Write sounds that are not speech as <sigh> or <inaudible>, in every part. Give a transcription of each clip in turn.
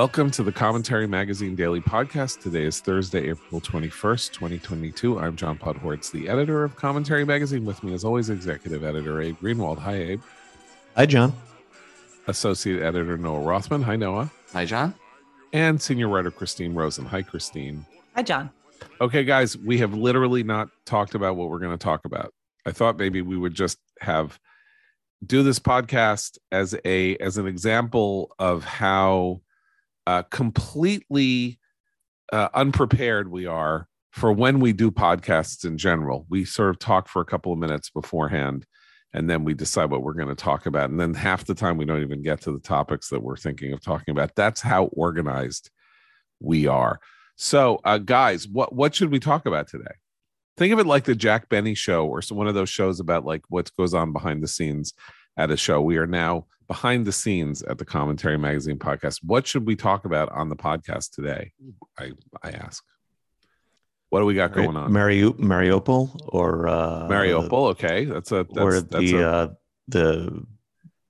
Welcome to the Commentary Magazine Daily Podcast. Today is Thursday, April 21st, 2022. I'm John Podhoretz, the editor of Commentary Magazine. With me, as always, executive editor Abe Greenwald. Hi, Abe. Hi, John. Associate editor Noah Rothman. Hi, Noah. Hi, John. And senior writer Christine Rosen. Hi, Christine. Hi, John. Okay, guys, we have literally not talked about what we're going to talk about. I thought maybe we would just have do this podcast as a as an example of how uh, completely uh, unprepared we are for when we do podcasts in general. We sort of talk for a couple of minutes beforehand, and then we decide what we're going to talk about. And then half the time we don't even get to the topics that we're thinking of talking about. That's how organized we are. So, uh, guys, what what should we talk about today? Think of it like the Jack Benny show or one of those shows about like what goes on behind the scenes at a show. We are now behind the scenes at the Commentary Magazine podcast. What should we talk about on the podcast today? I I ask. What do we got going on? Mari- Mariupol or uh, Mariupol? Okay, that's a that's, or that's the a, uh, the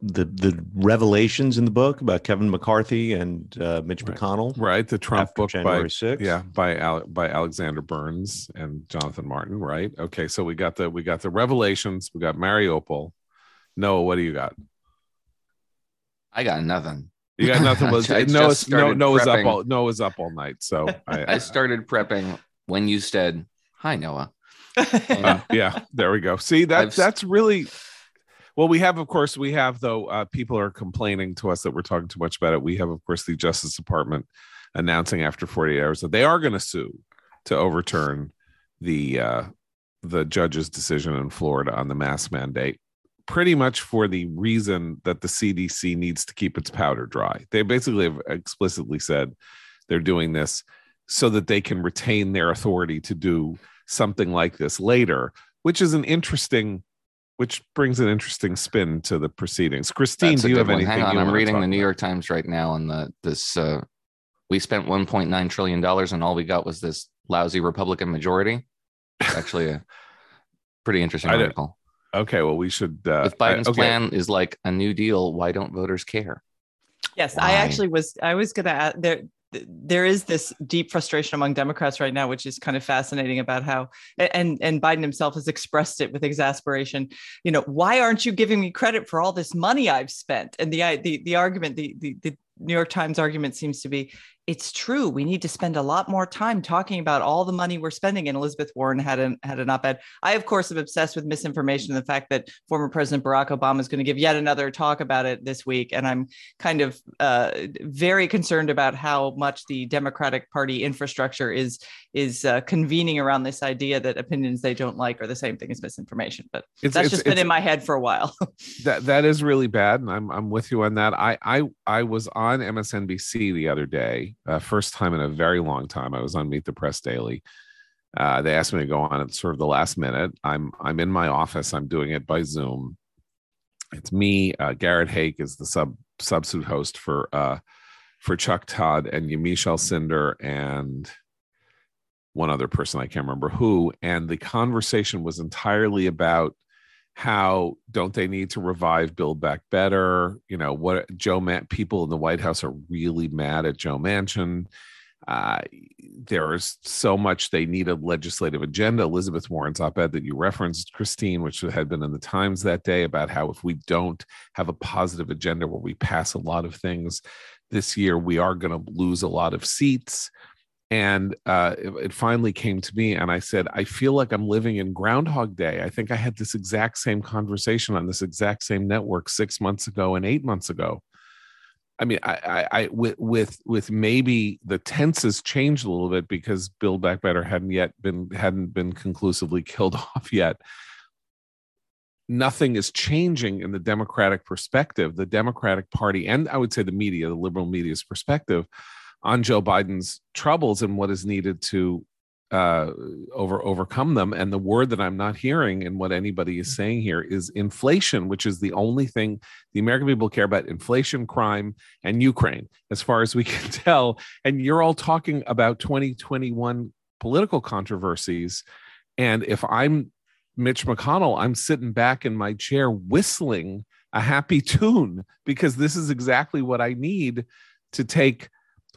the the revelations in the book about Kevin McCarthy and uh, Mitch Right. McConnell. right the Trump book January by 6th. yeah by Ale- by Alexander Burns and Jonathan Martin. Right. Okay, so we got the we got the revelations. We got Mariupol. Noah, what do you got? I got nothing. You got nothing. <laughs> Was I Noah's just no started Noah's up prepping. all Noah's up all night. So <laughs> I, I started prepping when you said, Hi, Noah. <laughs> Uh, yeah, there we go. See that I've that's really well. We have, of course, we have though. Uh, people are complaining to us that we're talking too much about it. We have, of course, the Justice Department announcing after 48 hours that they are going to sue to overturn the uh, the judge's decision in Florida on the mask mandate. Pretty much for the reason that the CDC needs to keep its powder dry. They basically have explicitly said they're doing this so that they can retain their authority to do something like this later, which is an interesting, which brings an interesting spin to the proceedings. Christine, do you have one. anything? Hang on. I'm reading the New about? York Times right now and the this uh we spent 1.9 trillion dollars and all we got was this lousy Republican majority. It's actually a pretty interesting <laughs> article. Okay, well, we should. Uh, if Biden's I- okay. plan is like a new deal, why don't voters care? yes, Why? I actually was. I was gonna. add There, there is this deep frustration among Democrats right now, which is kind of fascinating about how, and and Biden himself has expressed it with exasperation. You know, why aren't you giving me credit for all this money I've spent? And the the the argument, the the, the New York Times argument seems to be. It's true. We need to spend a lot more time talking about all the money we're spending. And Elizabeth Warren had an had an op-ed. I, of course, am obsessed with misinformation and the fact that former President Barack Obama is going to give yet another talk about it this week. And I'm kind of uh, very concerned about how much the Democratic Party infrastructure is is uh, convening around this idea that opinions they don't like are the same thing as misinformation. But It's, that's it's- just been in my head for a while. <laughs> that that is really bad, and I'm I'm with you on that. I I I was on MSNBC the other day, uh, first time in a very long time. I was on Meet the Press Daily. Uh, they asked me to go on at sort of the last minute. I'm I'm in my office. I'm doing it by Zoom. It's me. Uh, Garrett Haake is the sub substitute host for uh, for Chuck Todd and Yamiche Alcindor and one other person I can't remember who. And the conversation was entirely about how don't they need to revive build back better? You know what joe Man- people in the white house are really mad at joe manchin. Uh, there is so much they need a legislative agenda. Elizabeth warren's op-ed that you referenced christine which had been in the times that day about how if we don't have a positive agenda where we pass a lot of things this year we are going to lose a lot of seats and uh, it, it finally came to me and i said i feel like i'm living in groundhog day. I think i had this exact same conversation on this exact same network six months ago and eight months ago. I mean i i, I with with with maybe the tenses changed a little bit because build back better hadn't yet been hadn't been conclusively <laughs> killed off yet. Nothing is changing in the democratic perspective the democratic party and i would say the media the liberal media's perspective on Joe Biden's troubles and what is needed to uh, over overcome them. And the word that I'm not hearing and what anybody is saying here is inflation, which is the only thing the American people care about: inflation, crime, and Ukraine, as far as we <laughs> can tell. And you're all talking about 2021 political controversies. And if I'm Mitch McConnell, I'm sitting back in my chair whistling a happy tune because this is exactly what I need to take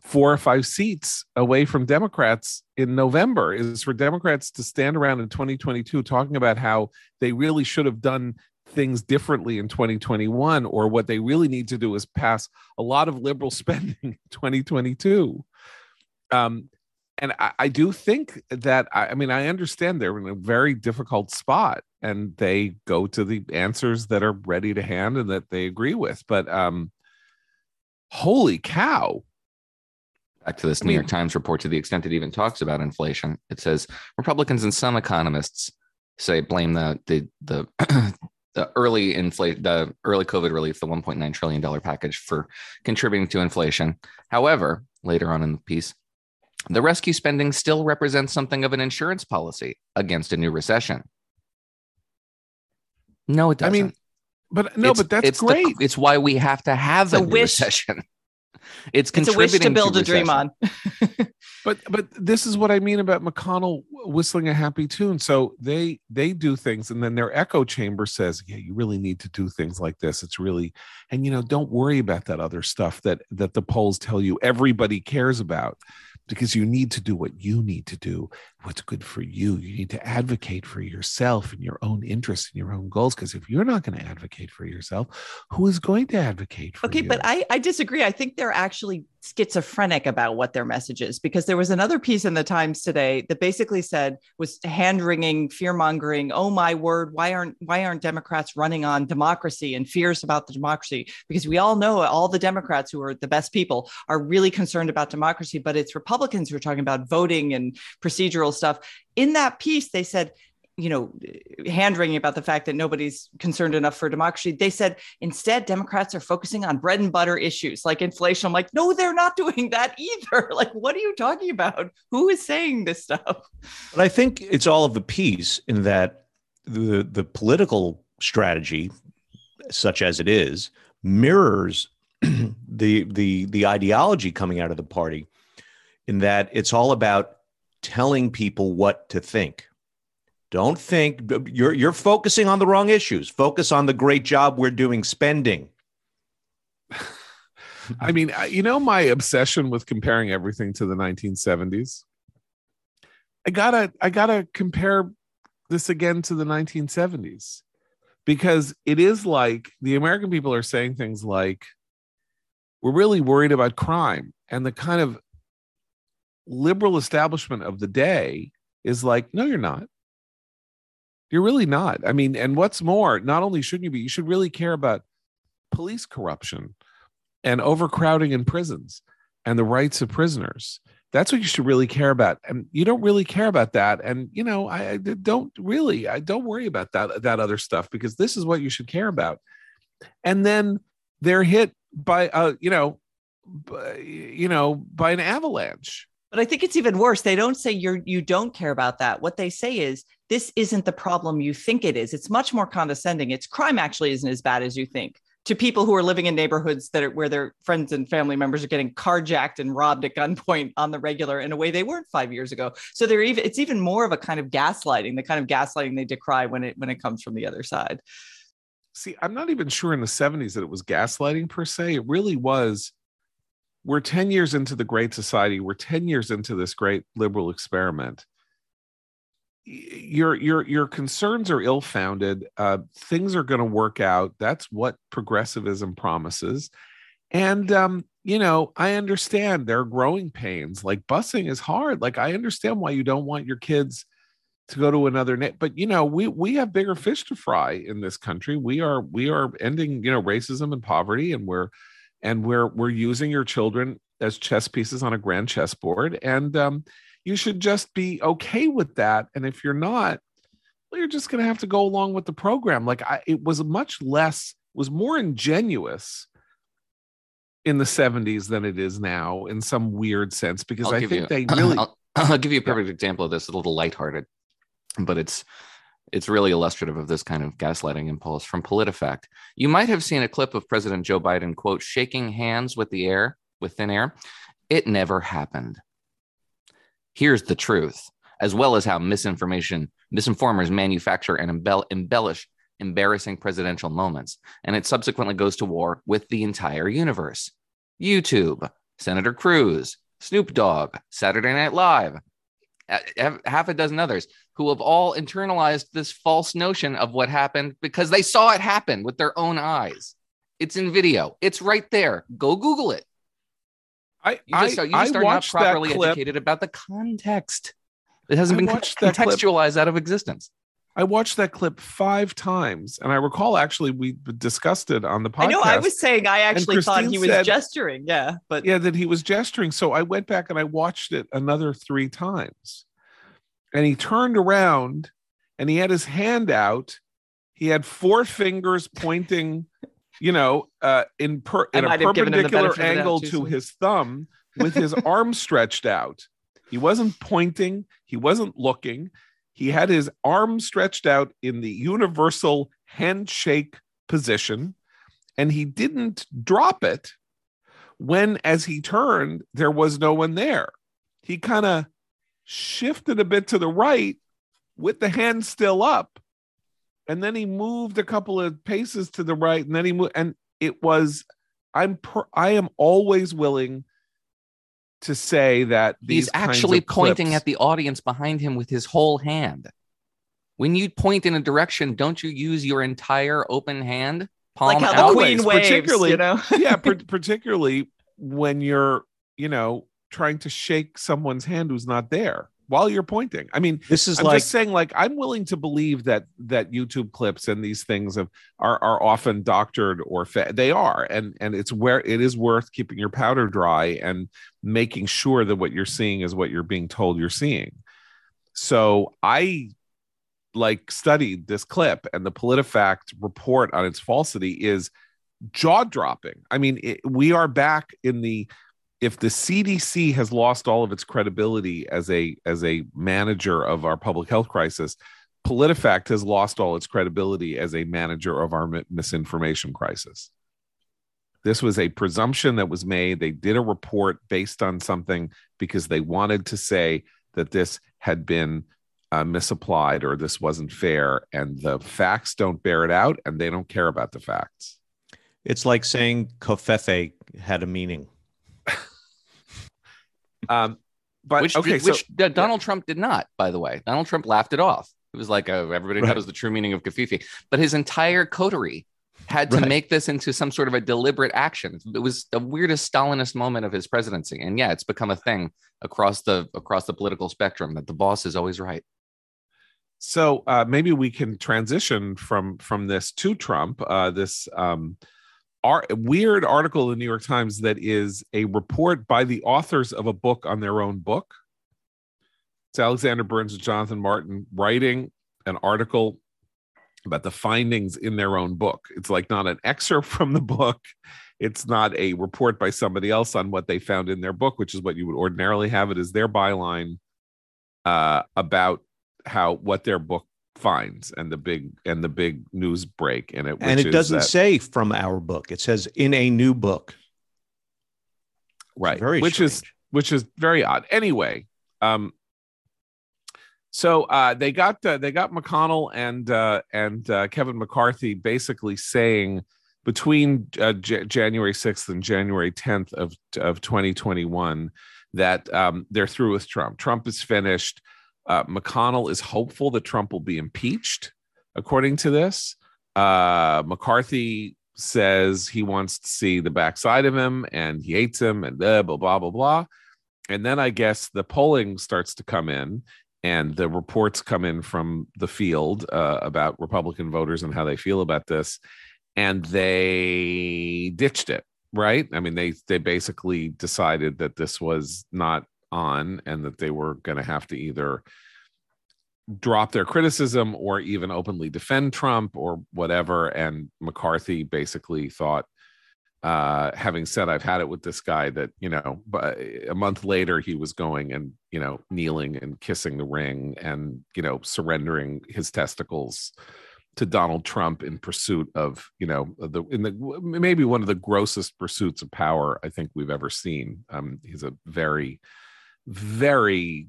four or five seats away from Democrats in November is for Democrats to stand around in 2022 talking about how they really should have done things differently in 2021 or what they really need to do is pass a lot of liberal <laughs> spending in 2022 um, and I, I, do think that I, I, mean I understand they're in a very difficult spot, and they go to the answers that are ready to hand and that they agree with. But um, holy cow! Back to this I New mean, York Times report, to the extent it even talks about inflation, it says Republicans and some economists say blame the the the. <clears throat> the early inflate the early COVID relief, the 1.9 trillion dollar package for contributing to inflation. However, later on in the piece, the rescue spending still represents something of an insurance policy against a new recession. No, it doesn't. I mean, but no, it's, but that's it's great. The, it's why we have to have it's a, a wish. recession. It's contributing it's a wish to build to a dream on. <laughs> but but this is what I mean about McConnell whistling a happy tune. So they they do things, and then their echo chamber says, "Yeah, you really need to do things like this. It's really, and you know, don't worry about that other stuff that that the polls tell you everybody cares about." Because you need to do what you need to do, what's good for you. You need to advocate for yourself and your own interests and your own goals. Because if you're not going to advocate for yourself, who is going to advocate for okay, you? Okay, but I, I disagree. I think they're actually schizophrenic about what their message is because there was another piece in the Times today that basically said was hand wringing, fear mongering. Oh my word, why aren't why aren't Democrats running on democracy and fears about the democracy? Because we all know all the Democrats who are the best people are really concerned about democracy, but it's Republicans who are talking about voting and procedural stuff. In that piece, they said you know, hand wringing about the fact that nobody's concerned enough for democracy. They said instead, Democrats are focusing on bread and butter issues like inflation. I'm like, no, they're not <laughs> doing that either. <laughs> Like, what are you talking about? Who is saying this stuff? But I think it's all of a piece in that the the political strategy, such as it is, mirrors <clears throat> the the the ideology coming out of the party, in that it's all about telling people what to think don't think you're you're focusing on the wrong issues. Focus on the great job we're doing spending. I mean, you know my obsession with comparing everything to the 1970s. I gotta I gotta compare this again to the 1970s because it is like the American people are saying things like, we're really worried about crime. And the kind of liberal establishment of the day is like, no, you're not. You're really not. I mean, and what's more, not only shouldn't you be, you should really care about police corruption and overcrowding in prisons and the rights of prisoners. That's what you should really care about. And you don't really care about that. And you know, I, I don't really, I don't worry about that that other stuff because this is what you should care about. And then they're hit by uh, you know, by, you know, by an avalanche. But I think it's even worse. They don't say you're you don't care about that. What they say is this isn't the problem you think it is. It's much more condescending. It's crime actually isn't as bad as you think to people who are living in neighborhoods that are where their friends and family members are getting carjacked and robbed at gunpoint on the regular in a way they weren't five years ago. So they're even it's even more of a kind of gaslighting, the kind of gaslighting they decry when it when it comes from the other side. See, I'm not even sure in the 70s that it was gaslighting per se. It really was. We're 10 years into the Great Society. We're 10 years into this great liberal experiment your your your concerns are ill-founded uh, things are going to work out that's what progressivism promises and um, you know i understand there are growing pains like busing is hard like i understand why you don't want your kids to go to another net but you know we we have bigger fish to fry in this country we are we are ending you know racism and poverty and we're and we're we're using your children as chess pieces on a grand chessboard and um you should just be okay with that. And if you're not, well, you're just going to have to go along with the program. Like I, it was much less, was more ingenuous in the 70s than it is now in some weird sense because I'll I think you, they really. <clears throat> I'll, <clears throat> I'll, give you a perfect yeah. example of this, a little lighthearted, but it's it's really illustrative of this kind of gaslighting impulse from PolitiFact. You might have seen a clip of President Joe Biden, quote, shaking hands with the air, with thin air. It never happened here's the truth, as well as how misinformation, misinformers manufacture and embell- embellish embarrassing presidential moments. And it subsequently goes to war with the entire universe. YouTube, Senator Cruz, Snoop Dogg, Saturday Night Live, half a dozen others who have all internalized this false notion of what happened because they saw it happen with their own eyes. It's in video. It's right there. Go Google it. I you just, I, you just I are not watched that properly clip. educated about the context. It hasn't I been watched that clip. contextualized out of existence. I watched that clip five times, and I recall actually we discussed it on the podcast. I know. I was saying I actually thought he was said- gesturing. Yeah, but yeah that he was gesturing. So I went back and I watched it another three times, and he turned around and he had his hand out. He had four fingers pointing, you know, uh, in per in a might have given him the perpendicular benefit of the doubt angle to soon. his thumb with his <laughs> arm stretched out. He wasn't pointing. He wasn't looking. He had his arm stretched out in the universal handshake position, and he didn't drop it when, as he turned, there was no one there. He kind of shifted a bit to the right with the hand still up, and then he moved a couple of paces to the right, and then he moved, and it was. I'm per, I am always willing to say that these He's kinds actually of pointing clips- at the audience behind him with his whole hand. When you point in a direction, don't you use your entire open hand? Palm like how the Always, queen waves, particularly- you know. yeah, <laughs> par- particularly when you're, you know, trying to shake someone's hand who's not there while you're pointing. I mean, This is I'm like just saying, like, I'm willing to believe that that YouTube clips and these things of are are often doctored or fa- they are, and and it's where it is worth keeping your powder dry and making sure that what you're seeing is what you're being told you're seeing. So I like studied this clip and the PolitiFact report on its falsity is jaw dropping. I mean, it, we are back in the if the CDC has lost all of its credibility as a as a manager of our public health crisis, PolitiFact has lost all its credibility as a manager of our misinformation crisis. This was a presumption that was made. They did a report based on something because they wanted to say that this had been uh, misapplied or this wasn't fair, and the facts don't bear it out, and they don't care about the facts. it's like saying covfefe had a meaning. Um, but which, okay, which uh, Donald Trump did not, by the way. Donald Trump laughed it off. It was like, uh, everybody Right. knows the true meaning of covfefe. But his entire coterie had to Right. make this into some sort of a deliberate action. It was the weirdest Stalinist moment of his presidency. And yeah, it's become a thing across the across the political spectrum that the boss is always right. so uh, maybe we can transition from from this to Trump. Uh, this um, ar- weird article in the New York Times that is a report by the authors of a book on their own book. It's Alexander Burns and Jonathan Martin writing an article about the findings in their own book. It's like not an excerpt from the book. It's not a report by somebody else on what they found in their book, which is what you would ordinarily have it as their byline uh, about how what their book finds and the big and the big news break in it. and it doesn't that- say from our book. It says in a new book. right, which is which is very odd. Anyway, um, so uh, they got uh, they got McConnell and uh, and uh, Kevin McCarthy basically saying between uh, J- January sixth and January tenth of of twenty twenty one that um, they're through with Trump. Trump is finished. Uh, McConnell is hopeful that Trump will be impeached, according to this. Uh, McCarthy says he wants to see the backside of him and he hates him and blah, blah, blah, blah, blah. And then I guess the polling starts to come in and the reports come in from the field uh, about Republican voters and how they feel about this. And they ditched it, right? I mean, they they basically decided that this was not on and that they were going to have to either drop their criticism or even openly defend Trump or whatever. And McCarthy basically thought, uh, having said I've had it with this guy, that you know, but a month later he was going and you know kneeling and kissing the ring and you know surrendering his testicles to Donald Trump in pursuit of you know the in the maybe one of the grossest pursuits of power I think we've ever seen. Um, he's a very, very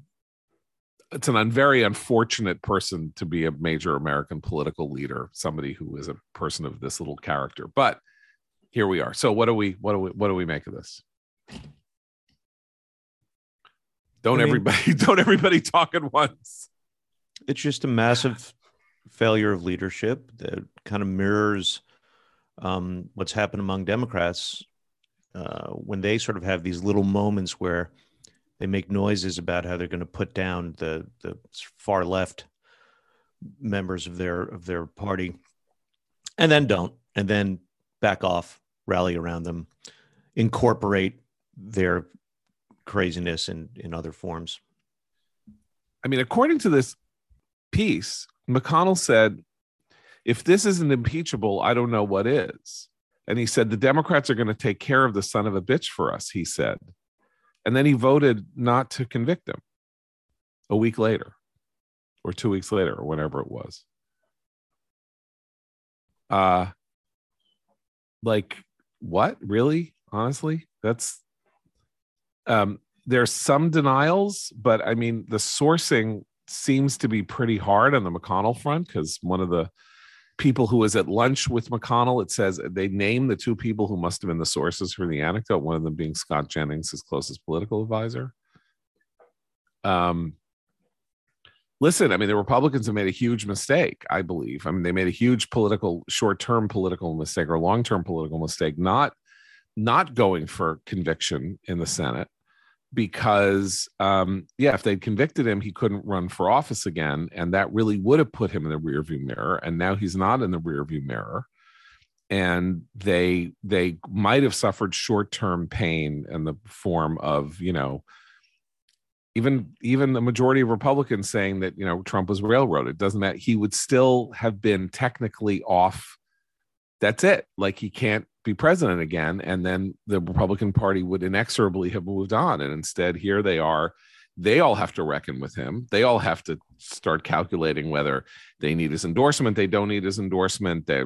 it's an un, very unfortunate person to be a major American political leader, somebody who is a person of this little character. But here we are. So what do we what do we what do we make of this? Don't I mean- everybody <laughs> don't everybody talk at once. it's just a massive failure of leadership that kind of mirrors um, what's happened among Democrats uh, when they sort of have these little moments where they make noises about how they're going to put down the the far left members of their of their party, and then don't, and then back off, rally around them, incorporate their craziness in in other forms. I mean, according to this piece, McConnell said, if this isn't impeachable, I don't know what is. And he said, the Democrats are going to take care of the son of a bitch for us, he said. And then he voted not to convict him a week later or two weeks later or whenever it was. Uh, like, what? Really? Honestly? That's, um, there's some denials, but I mean, the sourcing seems to be pretty hard on the McConnell front because one of the people who was at lunch with McConnell, it says they name the two people who must have been the sources for the anecdote, one of them being Scott Jennings, his closest political advisor. Um, listen, I mean, the Republicans have made a huge mistake, I believe. I mean, they made a huge political, short-term political mistake or long-term political mistake, not not going for conviction in the Senate because um, yeah, if they'd convicted him, he couldn't run for office again, and that really would have put him in the rearview mirror. And now he's not in the rearview mirror, and they they might have suffered short term pain in the form of you know even even the majority of Republicans saying that you know Trump was railroaded. Doesn't matter. He would still have been technically off. That's it. Like he can't be president again, and then the Republican Party would inexorably have moved on. And instead, here they are. They all have to reckon with him. They all have to start calculating whether they need his endorsement. They don't need his endorsement. They,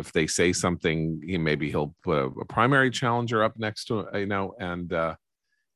if they say something, he, maybe he'll put a, a primary challenger up next to you know, and uh,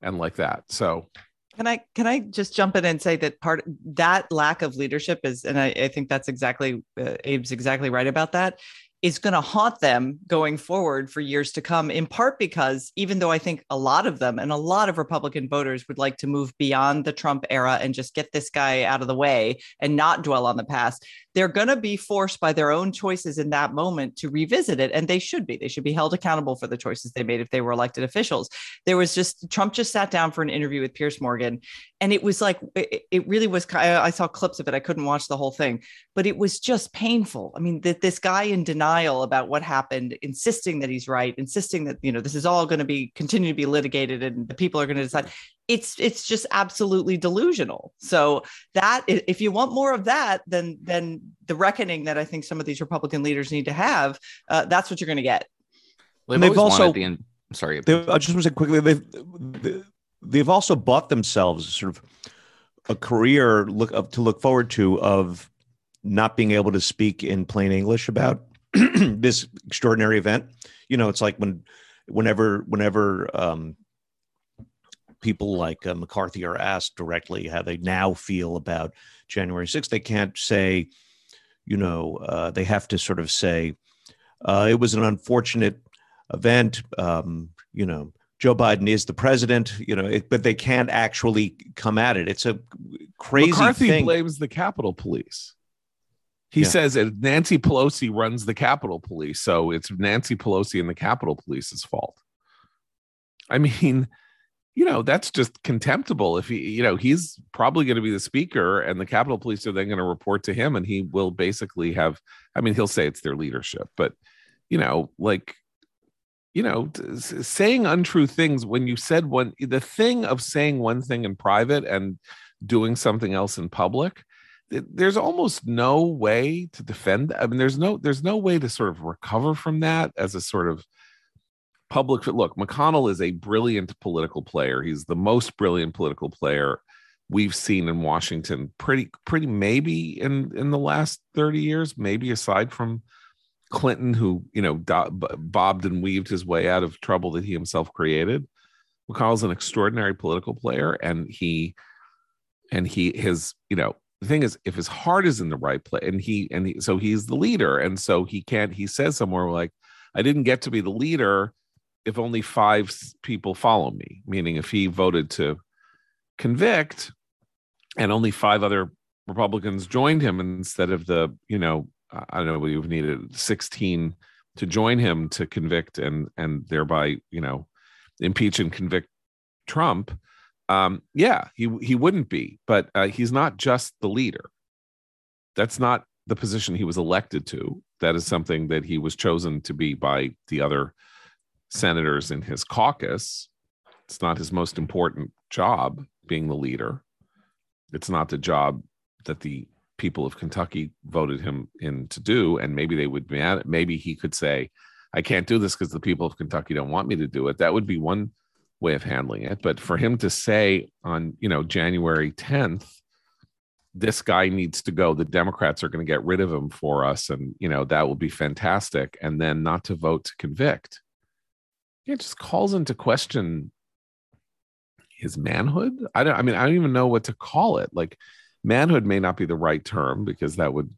and like that. So Can I can I just jump in and say that part that lack of leadership is, and I, I think that's exactly uh, Abe's exactly right about that, is going to haunt them going forward for years to come. In part because even though I think a lot of them and a lot of Republican voters would like to move beyond the Trump era and just get this guy out of the way and not dwell on the past, they're going to be forced by their own choices in that moment to revisit it, and they should be. They should be held accountable for the choices they made if they were elected officials. There was just Trump just sat down for an interview with Piers Morgan, and it was like it, really was. I saw clips of it. I couldn't watch the whole thing, but it was just painful. I mean, that this guy in denial about what happened, insisting that he's right, insisting that you know this is all going to be continue to be litigated, and the people are going to decide. It's it's just absolutely delusional. So that if you want more of that, then then the reckoning that I think some of these Republican leaders need to have, uh, that's what you're going to get. Well, And they've, they've also also- the end. Sorry, They, I just want to say quickly, they've they've also bought themselves sort of a career look up to look forward to of not being able to speak in plain English about <clears throat> this extraordinary event. You know, it's like when whenever whenever um, people like uh, McCarthy are asked directly how they now feel about January 6th, they can't say, you know, uh, they have to sort of say, uh, it was an unfortunate event. Um, you know, Joe Biden is the president, you know, it, but they can't actually come at it. It's a crazy McCarthy thing. blames the Capitol Police. He Yeah. says that Nancy Pelosi runs the Capitol Police, so it's Nancy Pelosi and the Capitol Police's fault. I mean, you know, that's just contemptible. If he, you know, he's probably going to be the speaker, and the Capitol Police are then going to report to him, and he will basically have. I mean, he'll say it's their leadership, but you know, like you know, saying untrue things when you said one, the thing of saying one thing in private and doing something else in public there's almost no way to defend i mean there's no there's no way to sort of recover from that as a sort of public look mcconnell is a brilliant political player. He's the most brilliant political player we've seen in washington pretty pretty maybe in in the last 30 years maybe aside from clinton who you know bobbed and weaved his way out of trouble that he himself created. Mcconnell's an extraordinary political player and he and he his you know the thing is if his heart is in the right place and he and he, so he's the leader and so he can't he says somewhere like i didn't get to be the leader if only five people follow me meaning if he voted to convict, and only five other Republicans joined him instead of the, you know, I don't know, we would have needed 16 to join him to convict and and thereby, you know, impeach and convict Trump. Um, yeah, he he wouldn't be, but uh, he's not just the leader. That's not the position he was elected to. That is something that he was chosen to be by the other senators in his caucus. It's not his most important job being the leader. It's not the job that the people of Kentucky voted him in to do. And maybe they would be at it. Maybe he could say, I can't do this because the people of Kentucky don't want me to do it. That would be one way of handling it. But for him to say on, you know, January 10th, this guy needs to go, the Democrats are going to get rid of him for us. And, you know, that will be fantastic. And then not to vote to convict. It just calls into question his manhood. I don't, I mean, I don't even know what to call it. Like, manhood may not be the right term because that would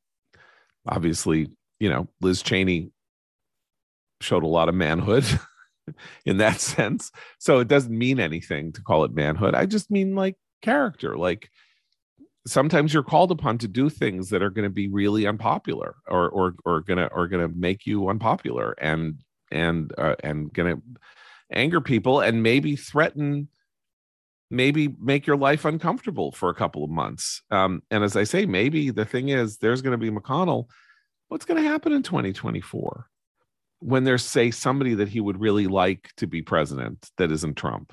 obviously, you know, Liz Cheney showed a lot of manhood <laughs> <laughs> in that <laughs> sense. So it doesn't mean anything to call it manhood. I just mean like character. Like sometimes you're called upon to do things that are going to be really unpopular or or or gonna or gonna make you unpopular and and uh, and gonna anger people and maybe threaten maybe make your life uncomfortable for a couple of months. Um, and as I say, maybe the thing is there's going to be McConnell. What's going to happen in 2024 when there's, say, somebody that he would really like to be president that isn't Trump?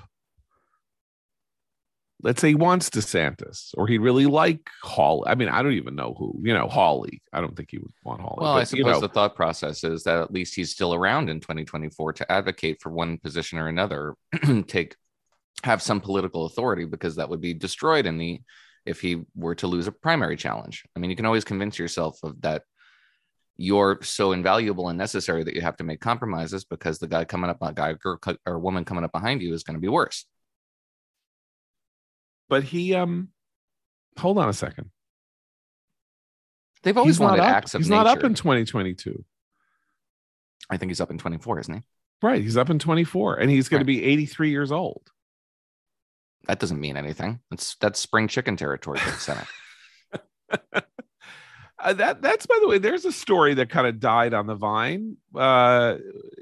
Let's say he wants DeSantis or he'd really like Hawley. I mean, I don't even know who, you know, Hawley. I don't think he would want Hawley. Well, but, I suppose you know, the thought process is that at least he's still around in 2024 to advocate for one position or another, <clears throat> take have some political authority because that would be destroyed in the if he were to lose a primary challenge. I mean, you can always convince yourself of that you're so invaluable and necessary that you have to make compromises because the guy coming up, a guy or, or woman coming up behind you is going to be worse. but he, um, hold on a second. They've always he's wanted acts of He's nature. not up in 2022. I think he's up in 24, isn't he? Right. He's up in 24 and he's going Right. to be 83 years old. That doesn't mean anything. That's that's spring chicken territory for the Senate. <laughs> Uh, that that's by the way there's a story that kind of died on the vine uh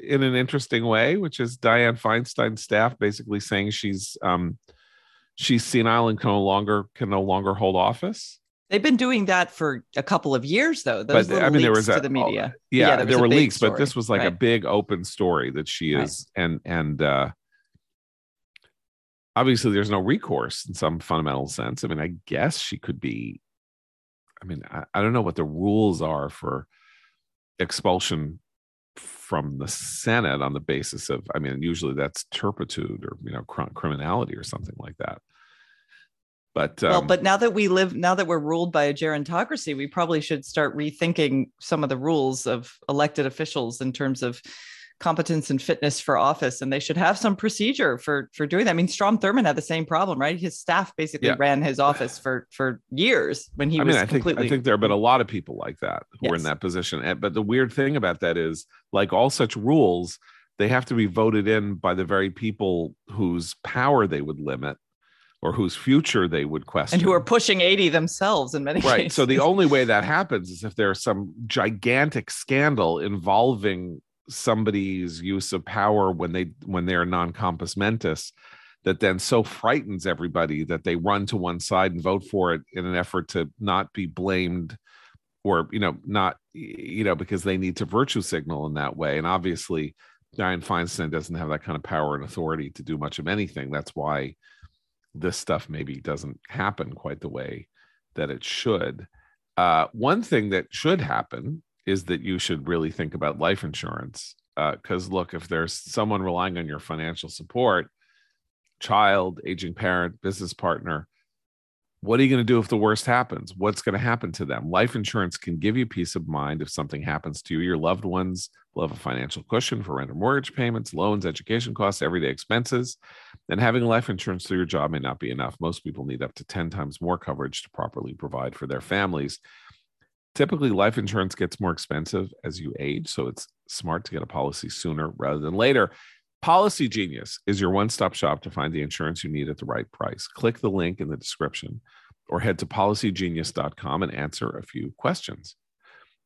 in an interesting way which is dianne feinstein's staff basically saying she's um she's senile and can no longer can no longer hold office They've been doing that for a couple of years, though. Those But, I mean, there was to the media. yeah, there there were leaks but this was like a big open story that she Right. is and and uh obviously there's no recourse in some fundamental sense i mean i guess she could be i mean i, I don't know what the rules are for expulsion from the senate on the basis of i mean usually that's turpitude or you know cr- criminality or something like that. But um, well, but now that we live, now that we're ruled by a gerontocracy, we probably should start rethinking some of the rules of elected officials in terms of competence and fitness for office, and they should have some procedure for for doing that. I mean, Strom Thurmond had the same problem, right? His staff basically Yeah. ran his office for for years when he I was mean, I think. I think there have been a lot of people like that who are in that position. But the weird thing about that is, like all such rules, they have to be voted in by the very people whose power they would limit or whose future they would question. and who are pushing 80 themselves in many cases? right. cases. So the only way that <laughs> happens is if there's some gigantic scandal involving somebody's use of power when they when they're non-compos mentis that then so frightens everybody that they run to one side and vote for it in an effort to not be blamed or you know not you know because they need to virtue signal in that way. And obviously Dianne Feinstein doesn't have that kind of power and authority to do much of anything. That's why this stuff maybe doesn't happen quite the way that it should. Uh, one thing that should happen is that you should really think about life insurance uh, because look if there's someone relying on your financial support child aging parent business partner what are you going to do if the worst happens? What's going to happen to them? Life insurance can give you peace of mind if something happens to you your loved ones will have a financial cushion for rent or mortgage payments loans education costs everyday expenses and having life insurance through your job may not be enough. Most people need up to 10 times more coverage to properly provide for their families typically life insurance gets more expensive as you age so it's smart to get a policy sooner rather than later Policy Genius is your one stop shop to find the insurance you need at the right price. Click the link in the description or head to policygenius.com and answer a few questions.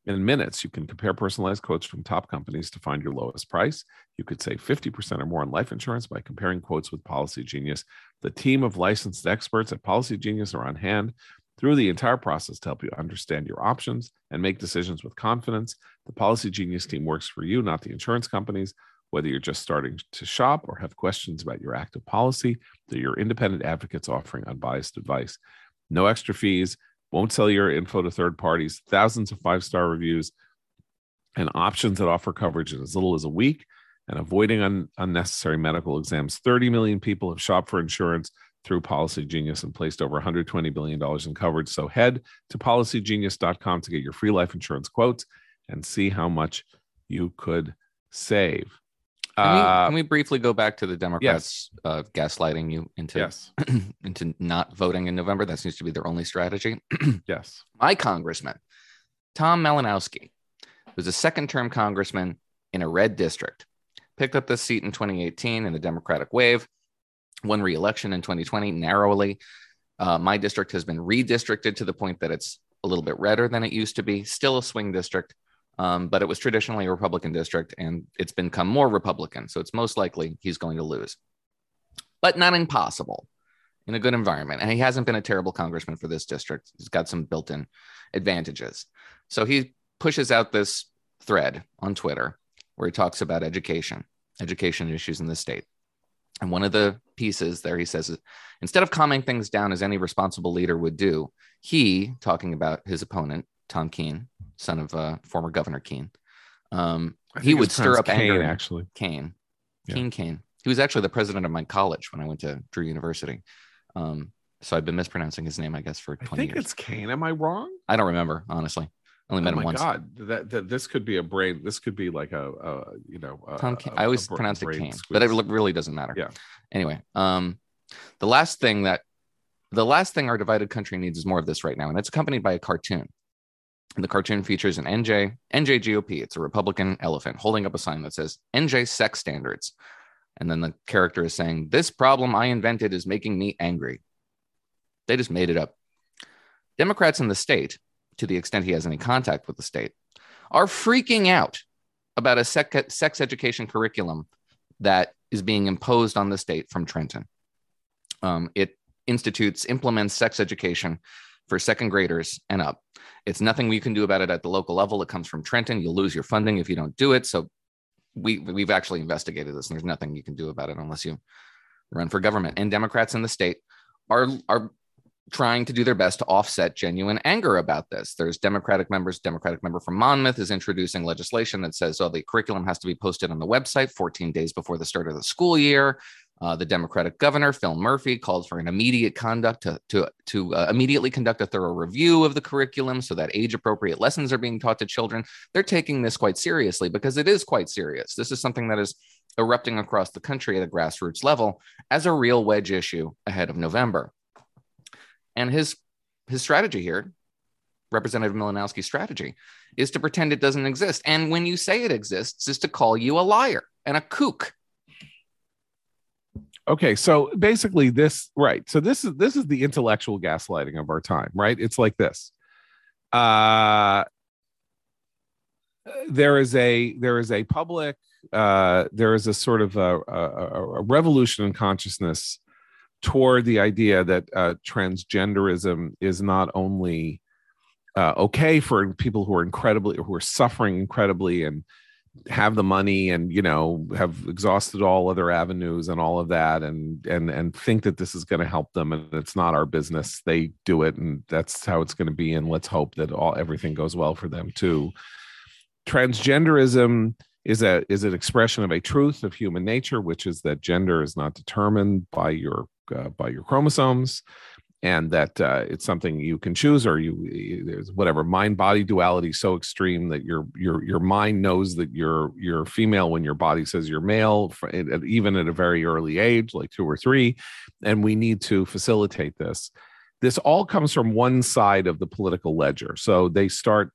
In minutes, you can compare personalized quotes from top companies to find your lowest price. You could save 50% or more on life insurance by comparing quotes with Policy Genius. The team of licensed experts at Policy Genius are on hand through the entire process to help you understand your options and make decisions with confidence. The Policy Genius team works for you, not the insurance companies. Whether you're just starting to shop or have questions about your active policy, they're your independent advocates offering unbiased advice. No extra fees, won't sell your info to third parties, thousands of five star reviews, and options that offer coverage in as little as a week and avoiding un- unnecessary medical exams. 30 million people have shopped for insurance through Policy Genius and placed over $120 billion in coverage. So head to policygenius.com to get your free life insurance quotes and see how much you could save. Can we, Uh, can we briefly go back to the Democrats uh, gaslighting you into yes, <clears throat> into not voting in November? That seems to be their only strategy. <clears throat> yes. My congressman, Tom Malinowski, was a second term congressman in a red district, picked up this seat in 2018 in the Democratic wave, won re election in 2020 narrowly. Uh, my district has been redistricted to the point that it's a little bit redder than it used to be, still a swing district. Um, but it was traditionally a Republican district and it's become more Republican. So it's most likely he's going to lose, but not impossible in a good environment. And he hasn't been a terrible congressman for this district. He's got some built in advantages. So he pushes out this thread on Twitter where he talks about education, education issues in the state. And one of the pieces there, he says, instead of calming things down as any responsible leader would do, he, talking about his opponent, Tom Kean, son of uh, former Governor Kean, um, he would stir up pronounced anger. Actually. Kane, Yeah. Kane. He was actually the president of my college when I went to Drew University. Um, so I've been mispronouncing his name, I guess, for I 20 think years. it's Kane. Am I wrong? I don't remember, honestly. I only Oh him my once. God, that, that this could be a brain. This could be like a, a you know. A, Tom a- I always pronounce it Kane, but it really doesn't matter. Yeah. Anyway, um, the last thing that the last thing our divided country needs is more of this right now, and it's accompanied by a cartoon. And the cartoon features an NJ NJ GOP. It's a Republican elephant holding up a sign that says NJ sex standards, and then the character is saying, "This problem I invented is making me angry." They just made it up. Democrats in the state, to the extent he has any contact with the state, are freaking out about a sex education curriculum that is being imposed on the state from Trenton. Um, it institutes, implements sex education for second graders and up. It's nothing we can do about it at the local level. It comes from Trenton. You'll lose your funding if you don't do it. So we we've actually investigated this, and there's nothing you can do about it unless you run for government. And Democrats in the state are are trying to do their best to offset genuine anger about this. There's Democratic members, Democratic member from Monmouth is introducing legislation that says, oh, the curriculum has to be posted on the website 14 days before the start of the school year. Uh, the Democratic governor, Phil Murphy, called for an immediate conduct to, to, to uh, immediately conduct a thorough review of the curriculum so that age appropriate lessons are being taught to children. They're taking this quite seriously because it is quite serious. This is something that is erupting across the country at a grassroots level as a real wedge issue ahead of November. And his his strategy here, Representative Malinowski's strategy, is to pretend it doesn't exist. And when you say it exists, is to call you a liar and a kook. okay so basically this right so this is this is the intellectual gaslighting of our time right it's like this uh there is a there is a public uh there is a sort of a, a, a revolution in consciousness toward the idea that uh transgenderism is not only uh, okay for people who are incredibly who are suffering incredibly and have the money and you know have exhausted all other avenues and all of that and and and think that this is going to help them and it's not our business they do it and that's how it's going to be and let's hope that all everything goes well for them too. Transgenderism is a is an expression of a truth of human nature which is that gender is not determined by your uh, by your chromosomes and that uh, it's something you can choose or you there's whatever mind body duality so extreme that your your your mind knows that you're you're female when your body says you're male even at a very early age like two or three and we need to facilitate this this all comes from one side of the political ledger so they start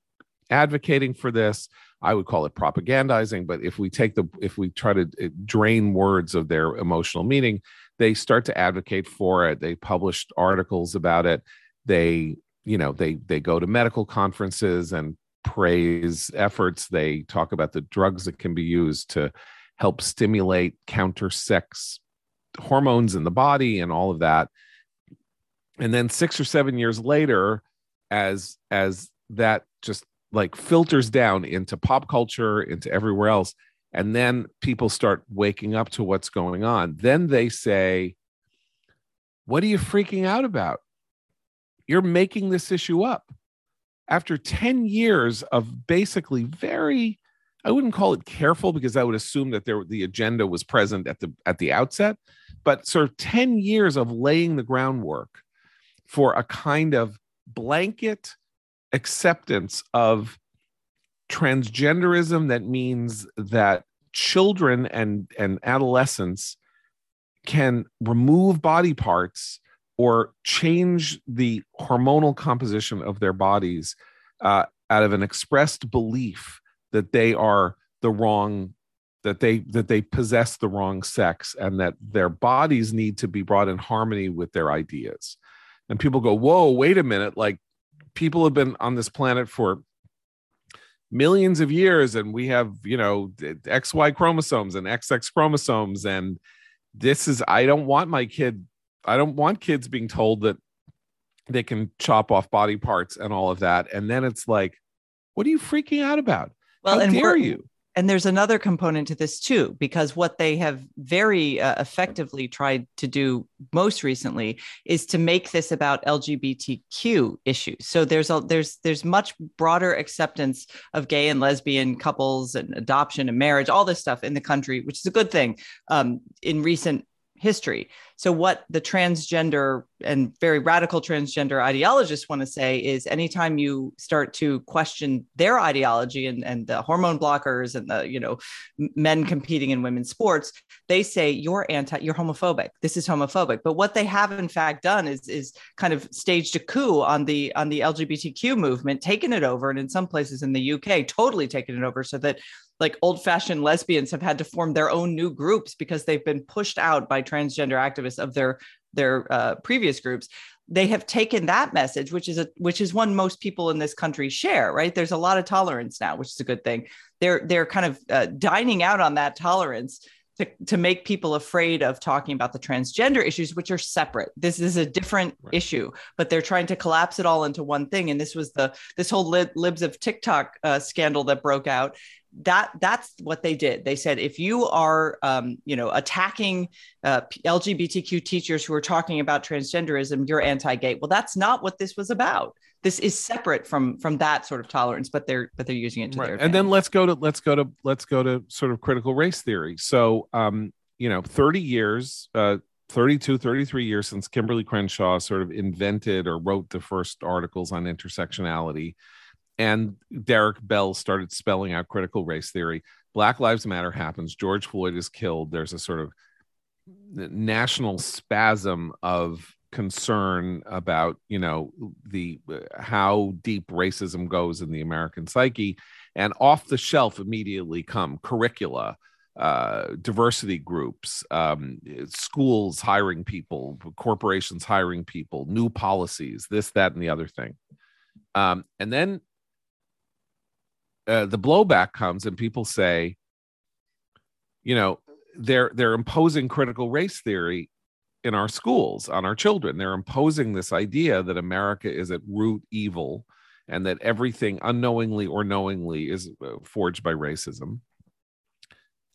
advocating for this I would call it propagandizing. But if we take the, if we try to uh, drain words of their emotional meaning, they start to advocate for it. They published articles about it. They, you know, they they go to medical conferences and praise efforts. They talk about the drugs that can be used to help stimulate counter sex hormones in the body and all of that. And then six or seven years later, as as that just like filters down into pop culture, into everywhere else, and then people start waking up to what's going on, then they say, What are you freaking out about? You're making this issue up. After 10 years of basically very, I wouldn't call it careful because I would assume that there the agenda was present at the at the outset, but sort of 10 years of laying the groundwork for a kind of blanket acceptance of transgenderism that means that children and and adolescents can remove body parts or change the hormonal composition of their bodies uh, out of an expressed belief that they are the wrong that they that they possess the wrong sex and that their bodies need to be brought in harmony with their ideas. And people go whoa wait a minute like people have been on this planet for millions of years and we have you know xy chromosomes and xx chromosomes and this is i don't want my kid i don't want kids being told that they can chop off body parts and all of that. And then it's like what are you freaking out about? Well How and dare you and there's another component to this too because what they have very uh, effectively tried to do most recently is to make this about lgbtq issues. So there's a there's there's much broader acceptance of gay and lesbian couples and adoption and marriage all this stuff in the country which is a good thing um, in recent history. So, what the transgender and very radical transgender ideologists want to say is anytime you start to question their ideology and, and the hormone blockers and the, you know, men competing in women's sports, they say you're anti, you're homophobic. This is homophobic. But what they have in fact done is, is kind of staged a coup on the on the LGBTQ movement, taken it over, and in some places in the UK, totally taken it over so that like old fashioned lesbians have had to form their own new groups because they've been pushed out by transgender activists of their their uh, previous groups. They have taken that message which is a which is one most people in this country share right? There's a lot of tolerance now which is a good thing. They're they're kind of uh, dining out on that tolerance to, to make people afraid of talking about the transgender issues which are separate. This is a different right. issue but they're trying to collapse it all into one thing. And this was the this whole lib, libs of tiktok uh, scandal that broke out that that's what they did. They said if you are um, you know attacking uh, lgbtq teachers who are talking about transgenderism you're anti-gay. Well that's not what this was about. This is separate from from that sort of tolerance but they're but they're using it to right. their and then let's go to let's go to let's go to sort of critical race theory. So um you know 30 years uh 32 33 years since kimberlé crenshaw sort of invented or wrote the first articles on intersectionality and Derek Bell started spelling out critical race theory. Black Lives Matter happens. George Floyd is killed. There's a sort of national spasm of concern about you know the how deep racism goes in the American psyche, and off the shelf immediately come curricula. Uh, diversity groups, um, schools hiring people, corporations hiring people, new policies, this, that, and the other thing. Um, and then uh, the blowback comes and people say, you know, they're they're imposing critical race theory in our schools on our children. They're imposing this idea that America is at root evil and that everything unknowingly or knowingly is uh, forged by racism.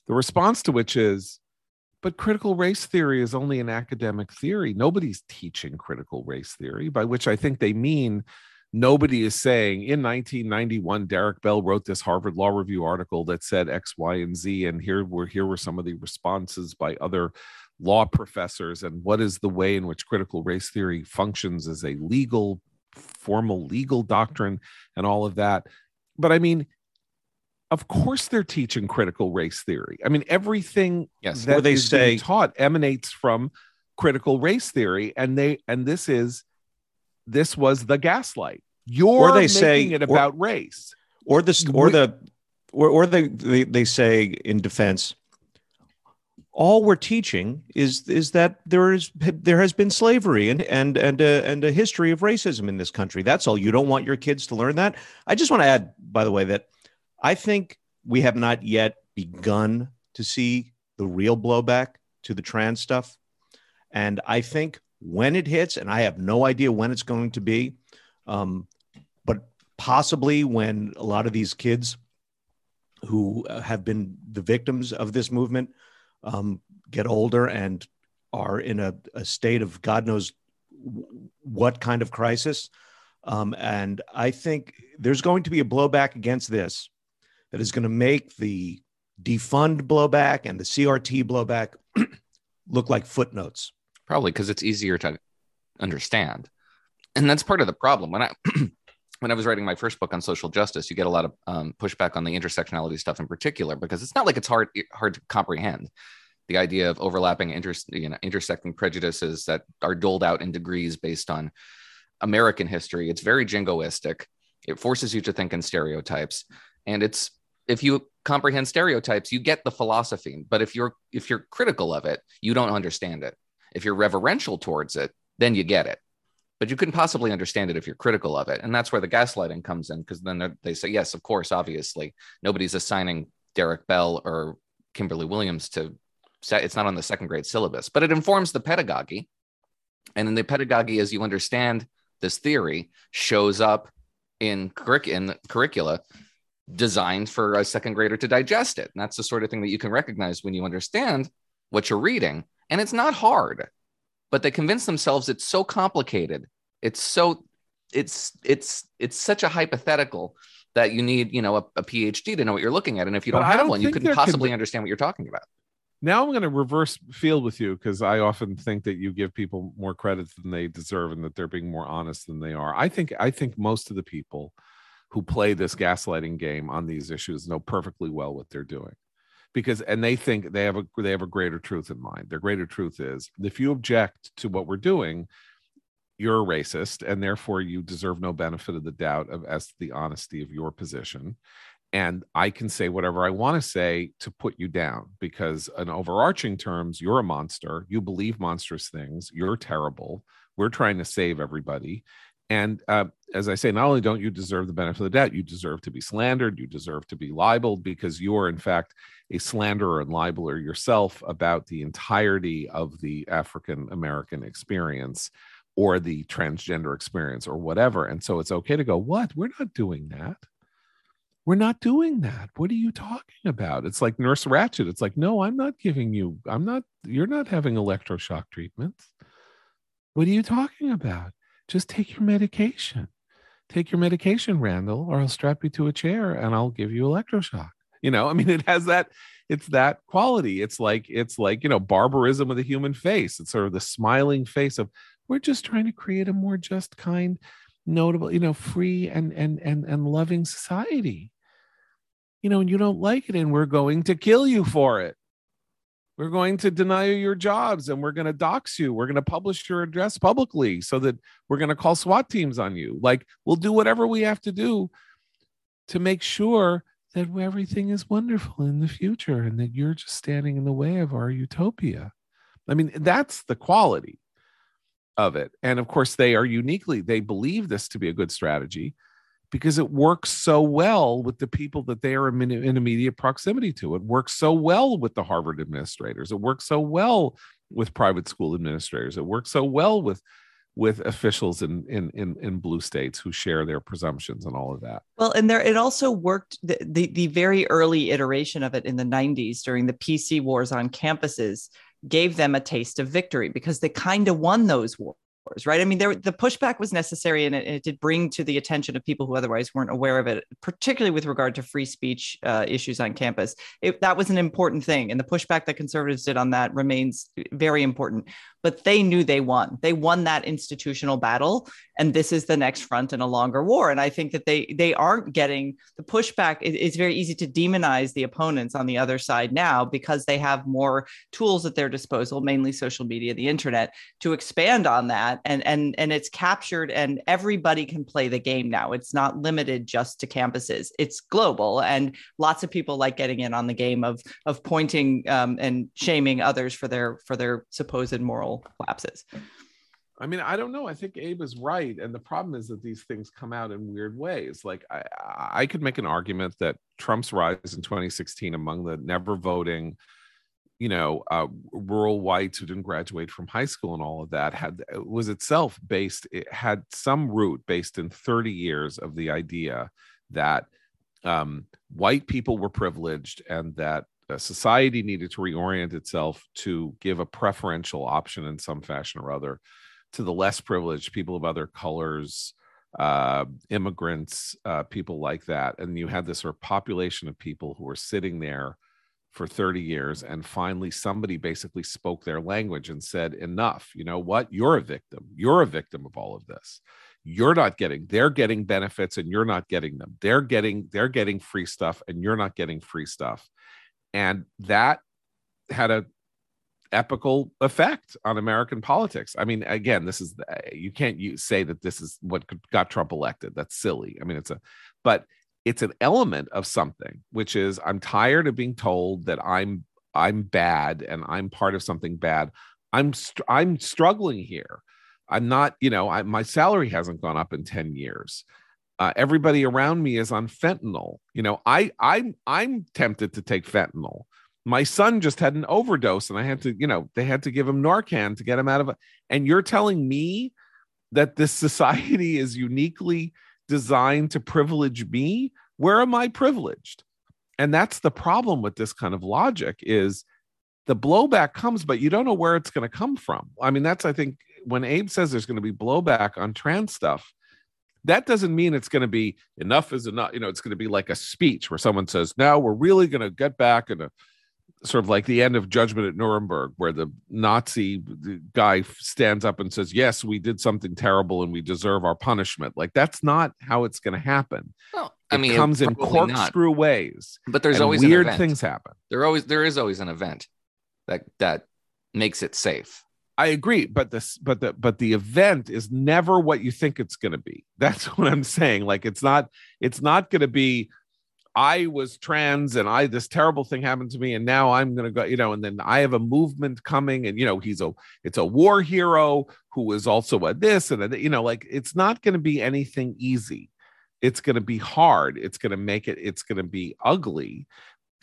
The response to which is, but critical race theory is only an academic theory. Nobody's teaching critical race theory, by which I think they mean nobody is saying in 1991 derek bell wrote this harvard law review article that said x y and z and here were here were some of the responses by other law professors and what is the way in which critical race theory functions as a legal formal legal doctrine and all of that. But i mean of course they're teaching critical race theory. I mean everything yes that they say taught emanates from critical race theory and they and this is this was the gaslight. You're or they say it about or, race, or the or the or, or they, they they say in defense, all we're teaching is is that there is there has been slavery and and and a, and a history of racism in this country. That's all. You don't want your kids to learn that. I just want to add, by the way, that I think we have not yet begun to see the real blowback to the trans stuff, and I think when it hits, and I have no idea when it's going to be, um, but possibly when a lot of these kids who have been the victims of this movement um, get older and are in a, a, state of God knows what kind of crisis. Um, and I think there's going to be a blowback against this that is going to make the defund blowback and the CRT blowback <clears throat> look like footnotes. Probably because it's easier to understand. And that's part of the problem. When I <clears throat> when I was writing my first book on social justice, you get a lot of um, pushback on the intersectionality stuff in particular because it's not like it's hard hard to comprehend. The idea of overlapping inter, you know, intersecting prejudices that are doled out in degrees based on American history. It's very jingoistic. It forces you to think in stereotypes, and it's if you comprehend stereotypes, you get the philosophy. But if you're if you're critical of it, you don't understand it. If you're reverential towards it, then you get it but you couldn't possibly understand it if you're critical of it. And that's where the gaslighting comes in, because then they say, yes, of course, obviously, nobody's assigning Derek Bell or Kimberly Williams to set, it's not on the second grade syllabus, but it informs the pedagogy. And in the pedagogy, as you understand this theory, shows up in, curric- in curricula designed for a second grader to digest it. And that's the sort of thing that you can recognize when you understand what you're reading. And it's not hard but they convince themselves it's so complicated. It's so it's it's it's such a hypothetical that you need you know a, a phd to know what you're looking at. And if you don't but have don't one you couldn't possibly understand what you're talking about. Now i'm going to reverse field with you because i often think that you give people more credit than they deserve and that they're being more honest than they are. I think i think most of the people who play this gaslighting game on these issues know perfectly well what they're doing because and they think they have a they have a greater truth in mind. Their greater truth is if you object to what we're doing you're a racist and therefore you deserve no benefit of the doubt of as to the honesty of your position. And i can say whatever i want to say to put you down because in overarching terms you're a monster. You believe monstrous things. You're terrible. We're trying to save everybody and uh, as I say, not only don't you deserve the benefit of the doubt, you deserve to be slandered, you deserve to be libeled because you are, in fact, a slanderer and libeler yourself about the entirety of the African American experience or the transgender experience or whatever. And so it's okay to go, What? We're not doing that. We're not doing that. What are you talking about? It's like Nurse Ratched. It's like, No, I'm not giving you, I'm not, you're not having electroshock treatments. What are you talking about? Just take your medication. Take your medication, Randle, or I'll strap you to a chair and I'll give you electroshock. You know, I mean, <laughs> it has that, it's that quality. It's like, it's like, you know, barbarism of the human face. It's sort of the smiling face of, we're just trying to create a more just, kind, notable, you know, free and and and and loving society. You know, and you don't like it, and we're going to kill you for it. We're going to deny you your jobs and we're going to dox you. We're going to publish your address publicly so that we're going to call SWAT teams on you. Like, we'll do whatever we have to do to make sure that everything is wonderful in the future and that you're just standing in the way of our utopia. I mean, that's the quality of it. And of course, they are uniquely, they believe this to be a good strategy because it works so well with the people that they are in, immediate proximity to. It works so well with the Harvard administrators. It works so well with private school administrators. It works so well with with officials in, in in in blue states who share their presumptions and all of that. Well, and there it also worked the, the, the very early iteration of it in the 90s during the PC wars on campuses gave them a taste of victory because they kind of won those wars right? I mean, there the pushback was necessary, and it, it, did bring to the attention of people who otherwise weren't aware of it, particularly with regard to free speech uh, issues on campus. It, that was an important thing, and the pushback that conservatives did on that remains very important. But they knew they won. They won that institutional battle, and this is the next front in a longer war. And I think that they they aren't getting the pushback. It, it's very easy to demonize the opponents on the other side now because they have more tools at their disposal, mainly social media, the internet, to expand on that that and and and it's captured and everybody can play the game now it's not limited just to campuses it's global and lots of people like getting in on the game of of pointing um, and shaming others for their for their supposed moral lapses I mean, I don't know. I think Abe is right, and the problem is that these things come out in weird ways. Like, I, I could make an argument that Trump's rise in 2016 among the never voting, you know, uh, rural whites who didn't graduate from high school and all of that had was itself based. It had some root based in 30 years of the idea that um, white people were privileged and that uh, society needed to reorient itself to give a preferential option in some fashion or other to the less privileged people of other colors uh, immigrants uh, people like that and you had this sort of population of people who were sitting there for 30 years and finally somebody basically spoke their language and said enough you know what you're a victim you're a victim of all of this you're not getting they're getting benefits and you're not getting them they're getting they're getting free stuff and you're not getting free stuff and that had a epical effect on American politics. I mean, again, this is eh, you can't you say that this is what got Trump elected. That's silly. I mean, it's a, but it's an element of something, which is I'm tired of being told that I'm I'm bad and I'm part of something bad. I'm str- I'm struggling here. I'm not, you know, I, my salary hasn't gone up in 10 years. Uh, everybody around me is on fentanyl. You know, I I'm I'm tempted to take fentanyl my son just had an overdose and I had to, you know, they had to give him Narcan to get him out of it. And you're telling me that this <laughs> society is uniquely designed to privilege me? Where am I privileged? And that's the problem with this kind of logic is the blowback comes, but you don't know where it's going to come from. I mean, that's I think when Abe says there's going to be blowback on trans stuff, that doesn't mean it's going to be enough is enough. You know, it's going to be like a speech where someone says, "Now we're really going to get back and." Sort of like the end of Judgment at Nuremberg, where the Nazi guy stands up and says, "Yes, we did something terrible and we deserve our punishment." Like that's not how it's going to happen. Well, I mean it comes in corkscrew not. ways, But there's always an weird things happen. There always there is always an event that that makes it safe. I agree, but this, but the, but the event is never what you think it's going to be. <laughs> That's what I'm saying. Like it's not, it's not going to be. I was trans and I this terrible thing happened to me and now I'm going to go you know and then I have a movement coming and you know he's a it's a war hero who is also a this and a, you know like it's not going to be anything easy. It's going to be hard. It's going to make it it's going to be ugly.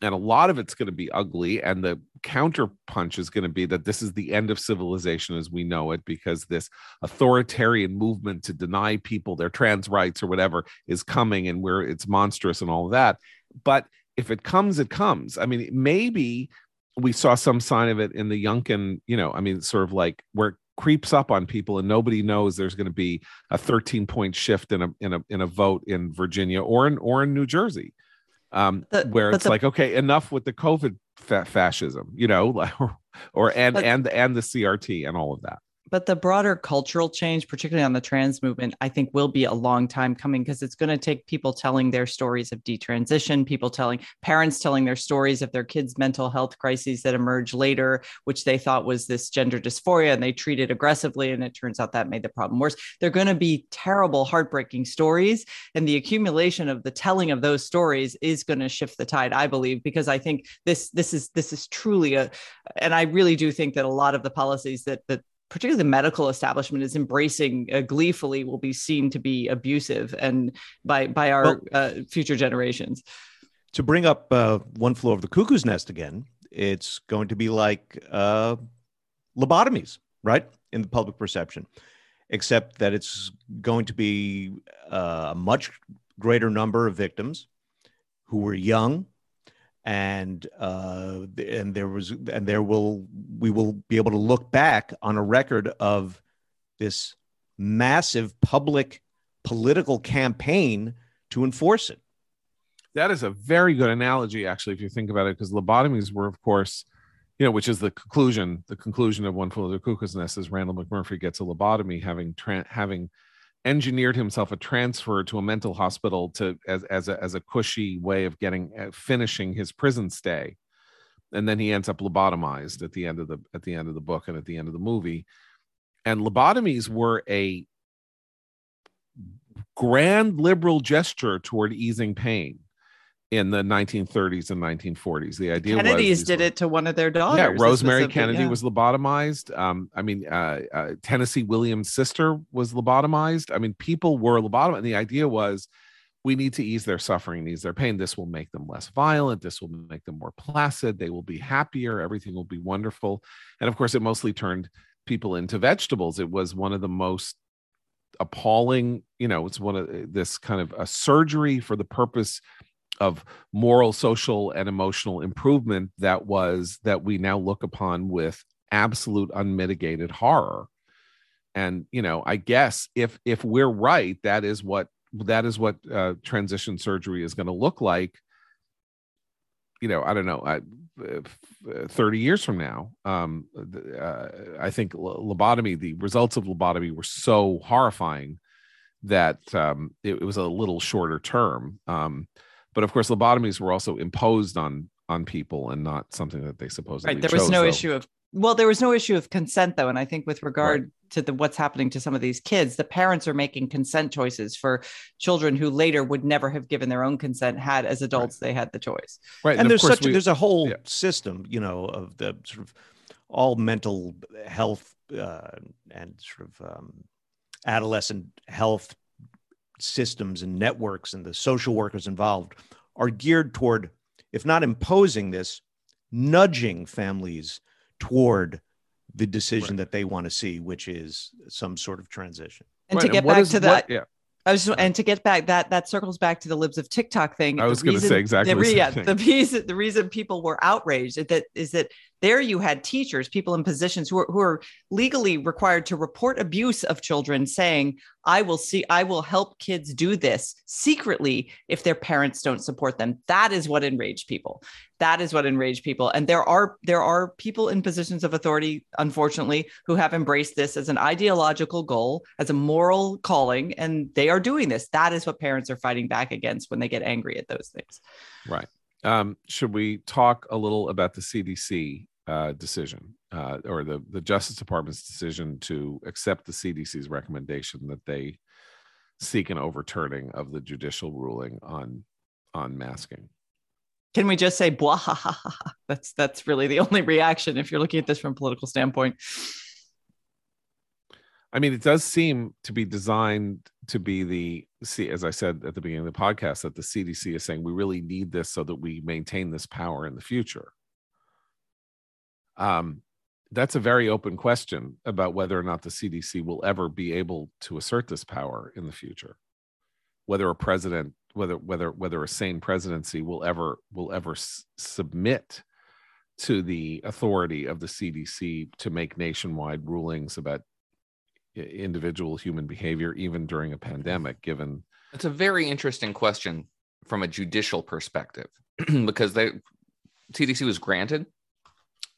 And a lot of it's going to be ugly and the counterpunch is going to be that this is the end of civilization as we know it because this authoritarian movement to deny people their trans rights or whatever is coming and where it's monstrous and all of that. But if it comes it comes. I mean maybe we saw some sign of it in the Youngkin, you know, I mean, sort of like where it creeps up on people and nobody knows there's going to be a 13 point shift in a in a in a vote in Virginia or in or in New Jersey um, The- where it's the- like okay enough with the covid fa- fascism you know like, <laughs> or, or and and and the crt and all of that but the broader cultural change particularly on the trans movement i think will be a long time coming because it's going to take people telling their stories of detransition people telling parents telling their stories of their kids mental health crises that emerge later which they thought was this gender dysphoria and they treated aggressively and it turns out that made the problem worse. They're going to be terrible heartbreaking stories and the accumulation of the telling of those stories is going to shift the tide i believe because i think this this is this is truly a and i really do think that a lot of the policies that that particularly the medical establishment is embracing uh, gleefully will be seen to be abusive and by by our Well- uh, future generations to bring up uh, one flew over the cuckoo's nest again, it's going to be like uh, lobotomies, right? In the public perception, except that it's going to be uh, a much greater number of victims who were young, and uh, and there was and there will we will be able to look back on a record of this massive public political campaign to enforce it. that is a very good analogy actually if you think about it because lobotomies were of course you know which is the conclusion the conclusion of one flew over the cuckoo's nest is randle mcmurphy gets a lobotomy having tra- having engineered himself a transfer to a mental hospital to as as a, as a cushy way of getting uh, finishing his prison stay. And then he ends up lobotomized at the end of the at the end of the book and at the end of the movie. And lobotomies were a grand liberal gesture toward easing pain in the 1930s and 1940s. The idea Kennedys was did were, it to one of their daughters. Yeah, Rosemary Kennedy yeah. was lobotomized. Um, I mean, uh, uh, Tennessee Williams' sister was lobotomized. I mean, people were lobotomized. And the idea was we need to ease their suffering, ease their pain. This will make them less violent. This will make them more placid. They will be happier. Everything will be wonderful. And of course, it mostly turned people into vegetables. It was one of the most appalling, you know, it's one of this kind of a surgery for the purpose of moral, social, and emotional improvement that was that we now look upon with absolute unmitigated horror. And you know, I guess if if we're right, that is what that is what uh, transition surgery is going to look like. You know, I don't know, uh, uh, thirty years from now. Um, uh, I think lobotomy, the results of lobotomy were so horrifying that um, it, it was a little shorter term. Um, but of course, lobotomies were also imposed on on people and not something that they supposedly right there was no though. issue of well there was no issue of consent though and i think with regard to the what's happening to some of these kids the parents are making consent choices for children who later would never have given their own consent had as adults they had the choice right? and, of there's course such a, we- there's a whole yeah. system you know of the sort of all mental health uh, and sort of um, adolescent health systems and networks and the social workers involved are geared toward if not imposing this nudging families toward the decision Right. that they want to see which is some sort of transition and Right, to get what back is- to what- that yeah. I was just, and to get back that that circles back to the libs of TikTok thing. I was gonna say exactly the, the same yeah, thing. the reason the reason people were outraged is that is that there you had teachers, people in positions who are who are legally required to report abuse of children, saying, "I will see, I will help kids do this secretly if their parents don't support them." That is what enraged people. That is what enraged people. And there are there are people in positions of authority, unfortunately, who have embraced this as an ideological goal, as a moral calling, and they are doing this. That is what parents are fighting back against when they get angry at those things. Right. Um, should we talk a little about the CDC uh, decision uh, or the, the Justice Department's decision to accept the CDC's recommendation that they seek an overturning of the judicial ruling on on masking? Can we just say blah? Ha, ha, <laughs> ha, ha. That's that's really the only reaction if you're looking at this from a political standpoint. I mean, it does seem to be designed to be the see, as I said at the beginning of the podcast, that the CDC is saying we really need this so that we maintain this power in the future. Um, that's a very open question about whether or not the CDC will ever be able to assert this power in the future. Whether a president, whether whether whether a sane presidency will ever will ever s- submit to the authority of the CDC to make nationwide rulings about individual human behavior, even during a pandemic, given It's a very interesting question from a judicial perspective <clears throat> because they CDC was granted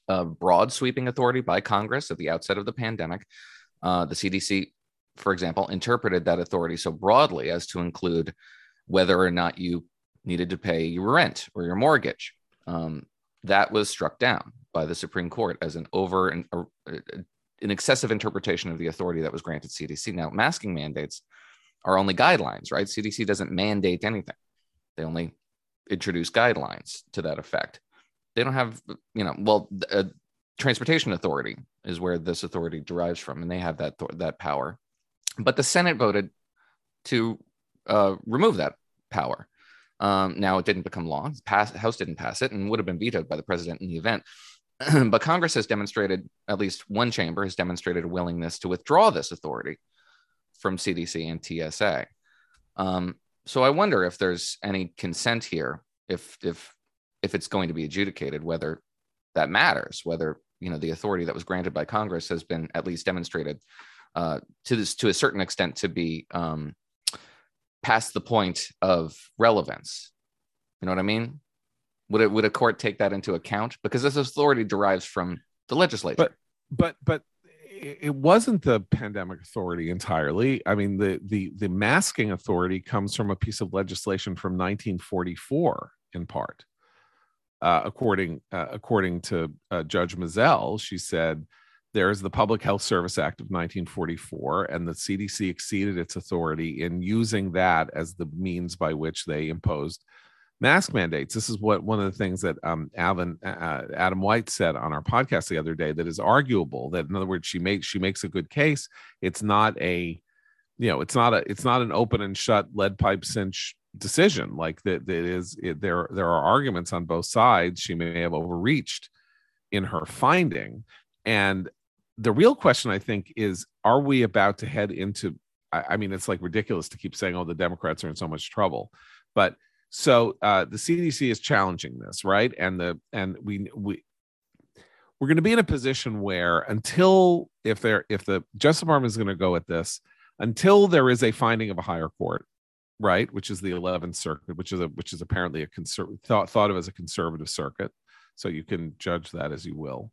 a broad sweeping authority by Congress at the outset of the pandemic. Uh, the CDC, for example, interpreted that authority so broadly as to include whether or not you needed to pay your rent or your mortgage. Um, that was struck down by the Supreme Court as an over and uh, an excessive interpretation of the authority that was granted CDC. Now, masking mandates are only guidelines, right? CDC doesn't mandate anything. They only introduce guidelines to that effect. They don't have, you know, well, a transportation authority is where this authority derives from, and they have that that power. But the Senate voted to uh, remove that power. Um, now it didn't become law. Pass, House didn't pass it, and would have been vetoed by the president in the event. <clears throat> but Congress has demonstrated, at least one chamber has demonstrated a willingness to withdraw this authority from CDC and TSA. Um, so I wonder if there's any consent here, if if if it's going to be adjudicated, whether that matters, whether you know the authority that was granted by Congress has been at least demonstrated uh, to this to a certain extent to be um, past the point of relevance. You know what I mean? Would it would a court take that into account because this authority derives from the legislature? But- but but it wasn't the pandemic authority entirely. I mean, the the the masking authority comes from a piece of legislation from 1944, in part. Uh, according uh, according to uh, Judge Mizelle, she said there's the Public Health Service Act of 1944, and the CDC exceeded its authority in using that as the means by which they imposed mask mandates. This is what one of the things that um, Alvin, uh, Adam White said on our podcast the other day that is arguable. That in other words, she makes she makes a good case. It's not a, you know, it's not a it's not an open and shut lead pipe cinch decision. Like that, that is it, there there are arguments on both sides. She may have overreached in her finding, and the real question I think is: Are we about to head into? I, I mean, it's like ridiculous to keep saying, "Oh, the Democrats are in so much trouble," but so uh, the CDC is challenging this, right? And the and we we we're going to be in a position where until if there if the Justice Department is going to go at this until there is a finding of a higher court, right, which is the 11th Circuit, which is a which is apparently a conservative thought thought of as a conservative circuit, so you can judge that as you will.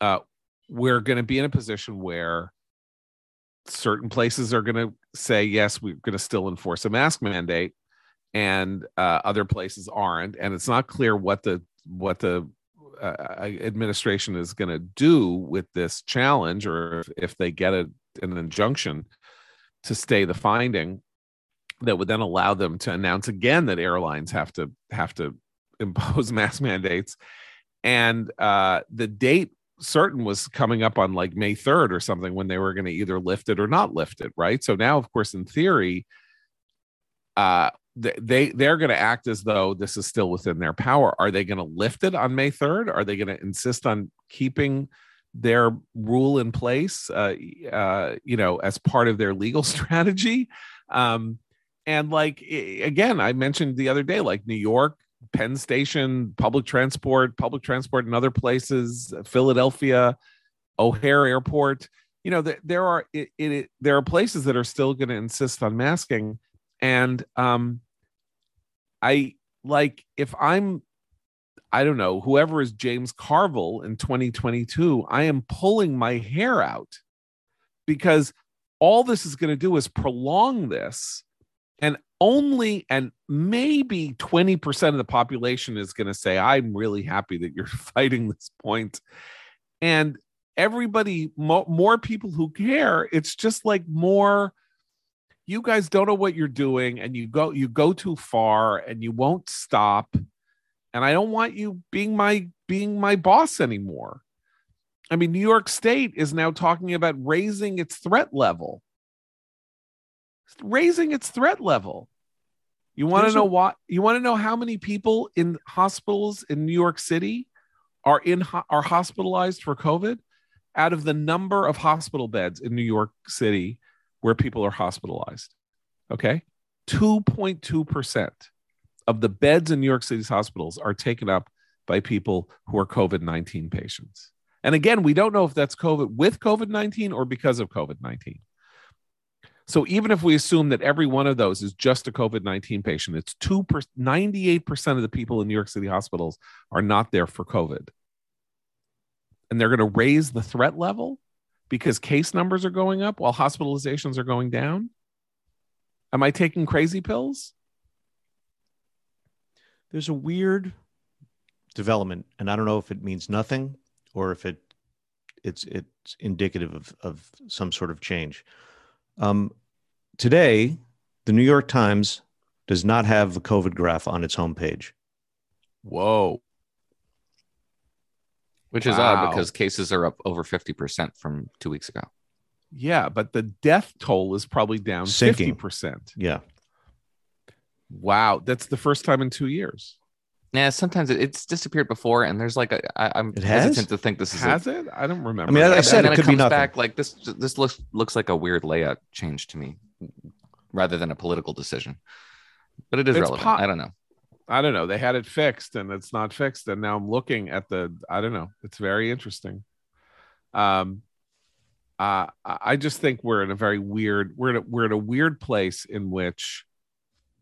Uh, we're going to be in a position where certain places are going to say yes, we're going to still enforce a mask mandate and uh, other places aren't. And it's not clear what the what the uh, administration is going to do with this challenge or if, if they get a, an injunction to stay the finding that would then allow them to announce again that airlines have to have to <laughs> impose mask mandates and uh, the date certain was coming up on like may 3rd or something when they were going to either lift it or not lift it right so now of course in theory uh, they they're going to act as though this is still within their power. Are they going to lift it on May 3rd? Are they going to insist on keeping their rule in place, uh, uh, you know, as part of their legal <laughs> strategy? Um, and like again, I mentioned the other day, like New York, Penn Station, public transport, public transport in other places, Philadelphia, O'Hare Airport. You know, there, are it, it, there are places that are still going to insist on masking, and um, I like if I'm I don't know, whoever is James Carville in 2022, I am pulling my hair out because all this is going to do is prolong this. And only and maybe 20% of the population is going to say, I'm really happy that you're <laughs> fighting this point. And everybody, mo- more people who care, it's just like more you guys don't know what you're doing and you go you go too far and you won't stop and i don't want you being my being my boss anymore i mean new york state is now talking about raising its threat level raising its threat level you want to know a- what you want to know how many people in hospitals in new york city are in are hospitalized for covid out of the number of hospital beds in new york city where people are hospitalized. Okay. 2.2% of the beds in New York City's hospitals are taken up by people who are COVID 19 patients. And again, we don't know if that's COVID with COVID 19 or because of COVID 19. So even if we assume that every one of those is just a COVID 19 patient, it's two per, 98% of the people in New York City hospitals are not there for COVID. And they're going to raise the threat level because case numbers are going up while hospitalizations are going down? Am I taking crazy pills? There's a weird development, and I don't know if it means nothing or if it it's it's indicative of of some sort of change. Um, today, the New York Times does not have the COVID graph on its homepage. Whoa which is wow. odd because cases are up over 50% from two weeks ago. Yeah, but the death toll is probably down Sinking. 50%. Yeah. Wow. That's the first time in two years. Yeah, sometimes it, it's disappeared before, and there's like a, I, I'm it hesitant to think this is has a, it. I don't remember. I mean, I said it could it be nothing. back like this. This looks looks like a weird layout change to me, rather than a political decision. But it is it's relevant. Po- I don't know. I don't know. They had it fixed and it's not fixed. And now I'm looking at the, I don't know. It's very interesting. Um, uh, I just think we're in a very weird, we're in a, we're in a weird place in which,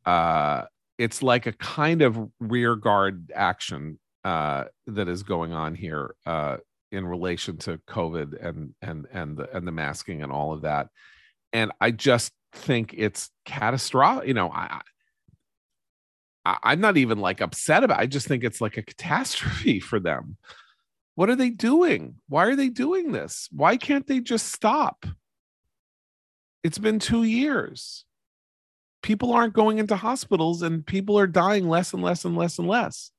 uh, it's like a kind of rear guard action, uh, that is going on here, uh, in relation to COVID and, and, and the, and the masking and all of that. And I just think it's catastrophic. You know, I, I, am not even like upset about. It. I just think it's like a catastrophe <laughs> for them. What are they doing? Why are they doing this? Why can't they just stop? It's been two years. People aren't going into hospitals and people are dying less and less and less and less.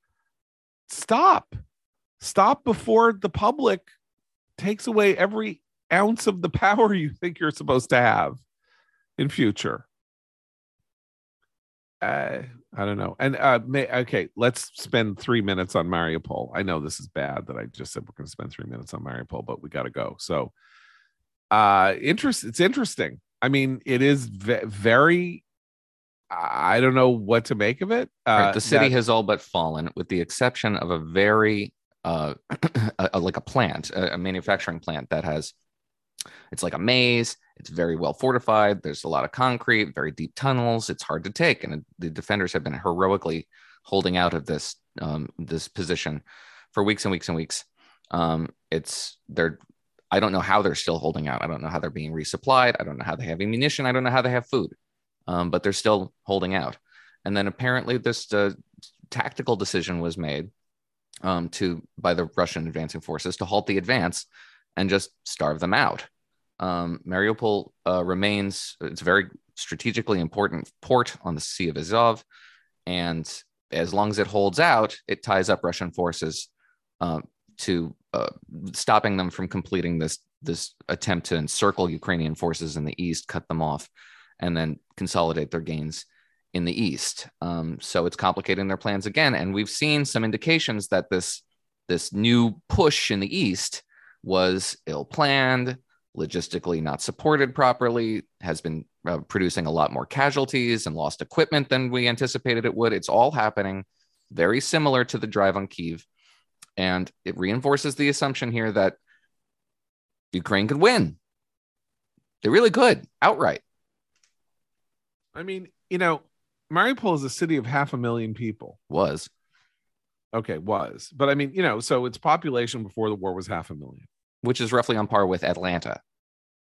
Stop. Stop before the public takes away every ounce of the <laughs> power you think you're supposed to have in future. Uh, I don't know. And uh, may, okay, let's spend three minutes on Mariupol. I know this is bad that I just said we're going to spend three minutes on Mariupol, but we got to go. So, uh, interest. It's interesting. I mean, it is ve- very. I don't know what to make of it. Uh, Right, the city that- has all but fallen, with the exception of a very uh, <clears throat> a, like a plant, a, a manufacturing plant that has. It's like a maze. It's very well fortified. There's a lot of concrete, very deep tunnels. It's hard to take, and the defenders have been heroically holding out of this um, this position for weeks and weeks and weeks. Um, it's they're I don't know how they're still holding out. I don't know how they're being resupplied. I don't know how they have ammunition. I don't know how they have food, um, but they're still holding out. And then apparently this uh, tactical decision was made um, to by the Russian advancing forces to halt the advance and just starve them out. Um, Mariupol uh, remains it's a very strategically important port on the Sea of Azov, and as long as it holds out, it ties up Russian forces uh, to uh, stopping them from completing this this attempt to encircle Ukrainian forces in the east, cut them off, and then consolidate their gains in the east. Um, so it's complicating their plans again, and we've seen some indications that this this new push in the east was ill planned, logistically not supported properly, has been uh, producing a lot more casualties and lost equipment than we anticipated it would. It's all happening very similar to the drive on Kiev. And it reinforces the assumption here that Ukraine could win. They really could outright. I mean, you know, Mariupol is a city of half a million people. Was Okay, was, but I mean, you know, so its population before the war was half a million. which is roughly on par with Atlanta.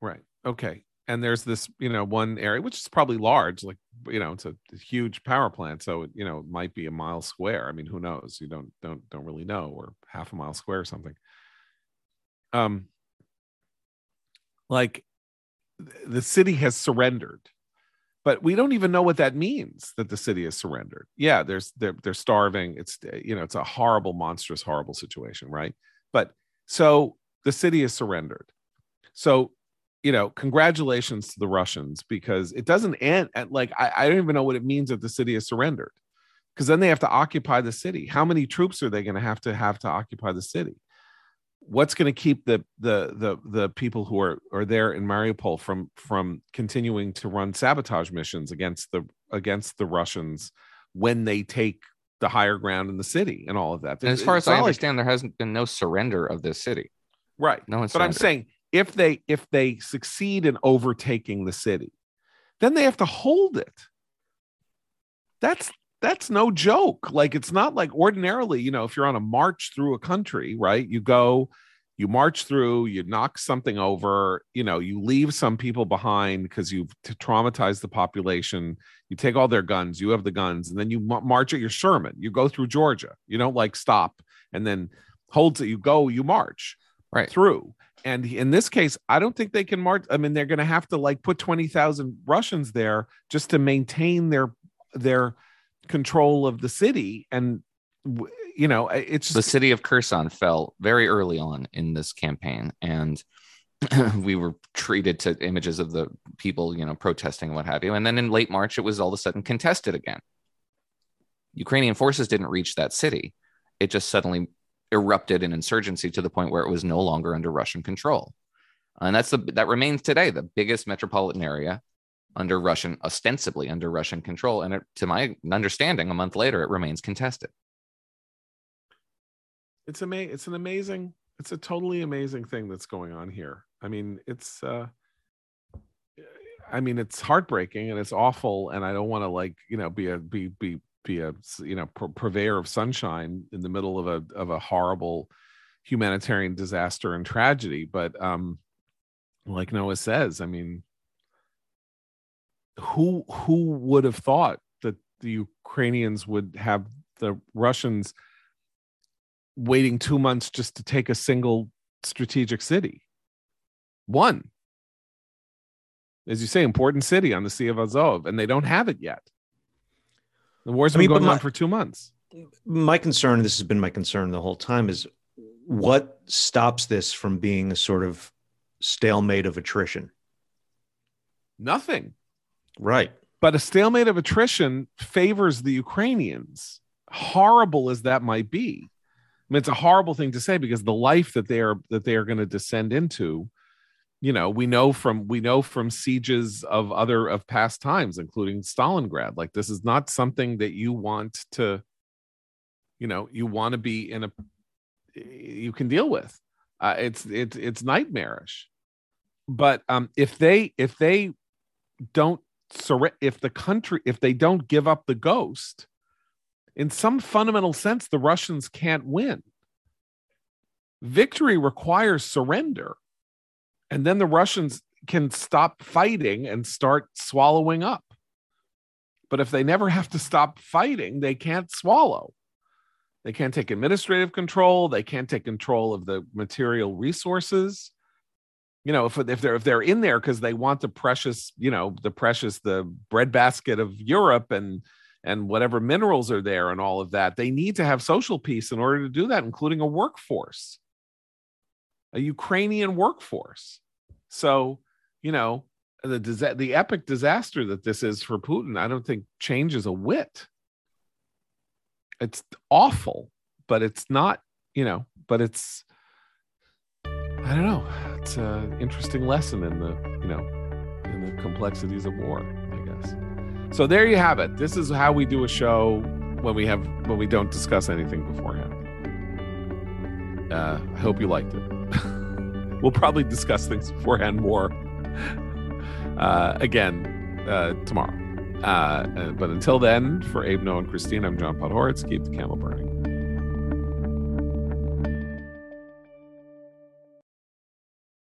Right. Okay. And there's this, you know, one area which is probably large, like you know, it's a huge power plant, so it, you know, it might be a mile square. I mean, who knows? You don't don't don't really know, or half a mile square or something. Um, like th- the city has surrendered, but we don't even know what that means that the city has surrendered. Yeah, there's they're they're starving. It's you know, it's a horrible, monstrous, horrible situation, right? But so the city is surrendered. So you know, congratulations to the Russians because it doesn't end at like I, I don't even know what it means that the city is surrendered. Because then they have to occupy the city. How many troops are they going to have to have to occupy the city? What's going to keep the the the the people who are are there in Mariupol from from continuing to run sabotage missions against the against the Russians when they take the higher ground in the city and all of that? And as far as I not like- understand, there hasn't been no surrender of this city. right? No one's but I'm saying if they if they succeed in overtaking the city, then they have to hold it. That's that's no joke. Like it's not like ordinarily, you know, if you're on a march through a country, right? You go, you march through, you knock something over, you know, you leave some people behind because you've t- traumatized the population. You take all their guns, you have the guns, and then you ma- march at your Sherman. You go through Georgia. You don't like stop and then holds it. You go, you march Right. through. And in this case, I don't think they can march. I mean, they're going to have to like put 20,000 Russians there just to maintain their their control of the city. And you know, it's the city of Kherson fell very early on in this campaign, and <clears throat> we were treated to images of the people, you know, protesting and what have you. And then in late March, it was all of a sudden contested again. Ukrainian forces didn't reach that city; it just suddenly erupted in insurgency to the point where it was no longer under Russian control. And that's the that remains today the biggest metropolitan area under Russian, ostensibly under Russian control. And it, to my understanding, a month later, it remains contested. it's ama- it's an amazing it's a totally amazing thing that's going on here i mean it's uh i mean it's heartbreaking and it's awful and i don't want to like you know be a be be be a you know pur- purveyor of sunshine in the middle of a of a horrible humanitarian disaster and tragedy but um like noah says i mean who who would have thought that the ukrainians would have the russians waiting two months just to take a single strategic city. One, as you say, important city on the Sea of Azov, and they don't have it yet. The war's I been mean, but going on for two months. My concern, this has been my concern the whole time, is what stops this from being a sort of stalemate of attrition? Nothing. Right. But a stalemate of attrition favors the Ukrainians. Horrible as that might be. I mean, it's a horrible thing to say because the life that they are that they are going to descend into, you know, we know from we know from sieges of other of past times, including Stalingrad. Like this is not something that you want to, you know, you want to be in a you can deal with. Uh, it's it's it's nightmarish. But um, if they if they don't if the country if they don't give up the ghost in some fundamental sense the russians can't win. Victory requires surrender and then the russians can stop fighting and start swallowing up. But if they never have to stop fighting they can't swallow. They can't take administrative control they can't take control of the material resources you know if, if they're if they're in there because they want the precious you know the precious the breadbasket of europe and and whatever minerals are there and all of that they need to have social peace in order to do that including a workforce a ukrainian workforce. So you know the the epic disaster that this is for putin i don't think changes a whit. It's awful but it's not you know but it's I don't know. It's an interesting lesson in the, you know, in the complexities of war, I guess. So there you have it. This is how we do a show when we have when we don't discuss anything beforehand. Uh, I hope you liked it. <laughs> we'll probably discuss things beforehand more uh, again uh, tomorrow. Uh, uh, but until then, for Abe, Noah, and Christine, I'm John Podhoretz. Keep the candle burning.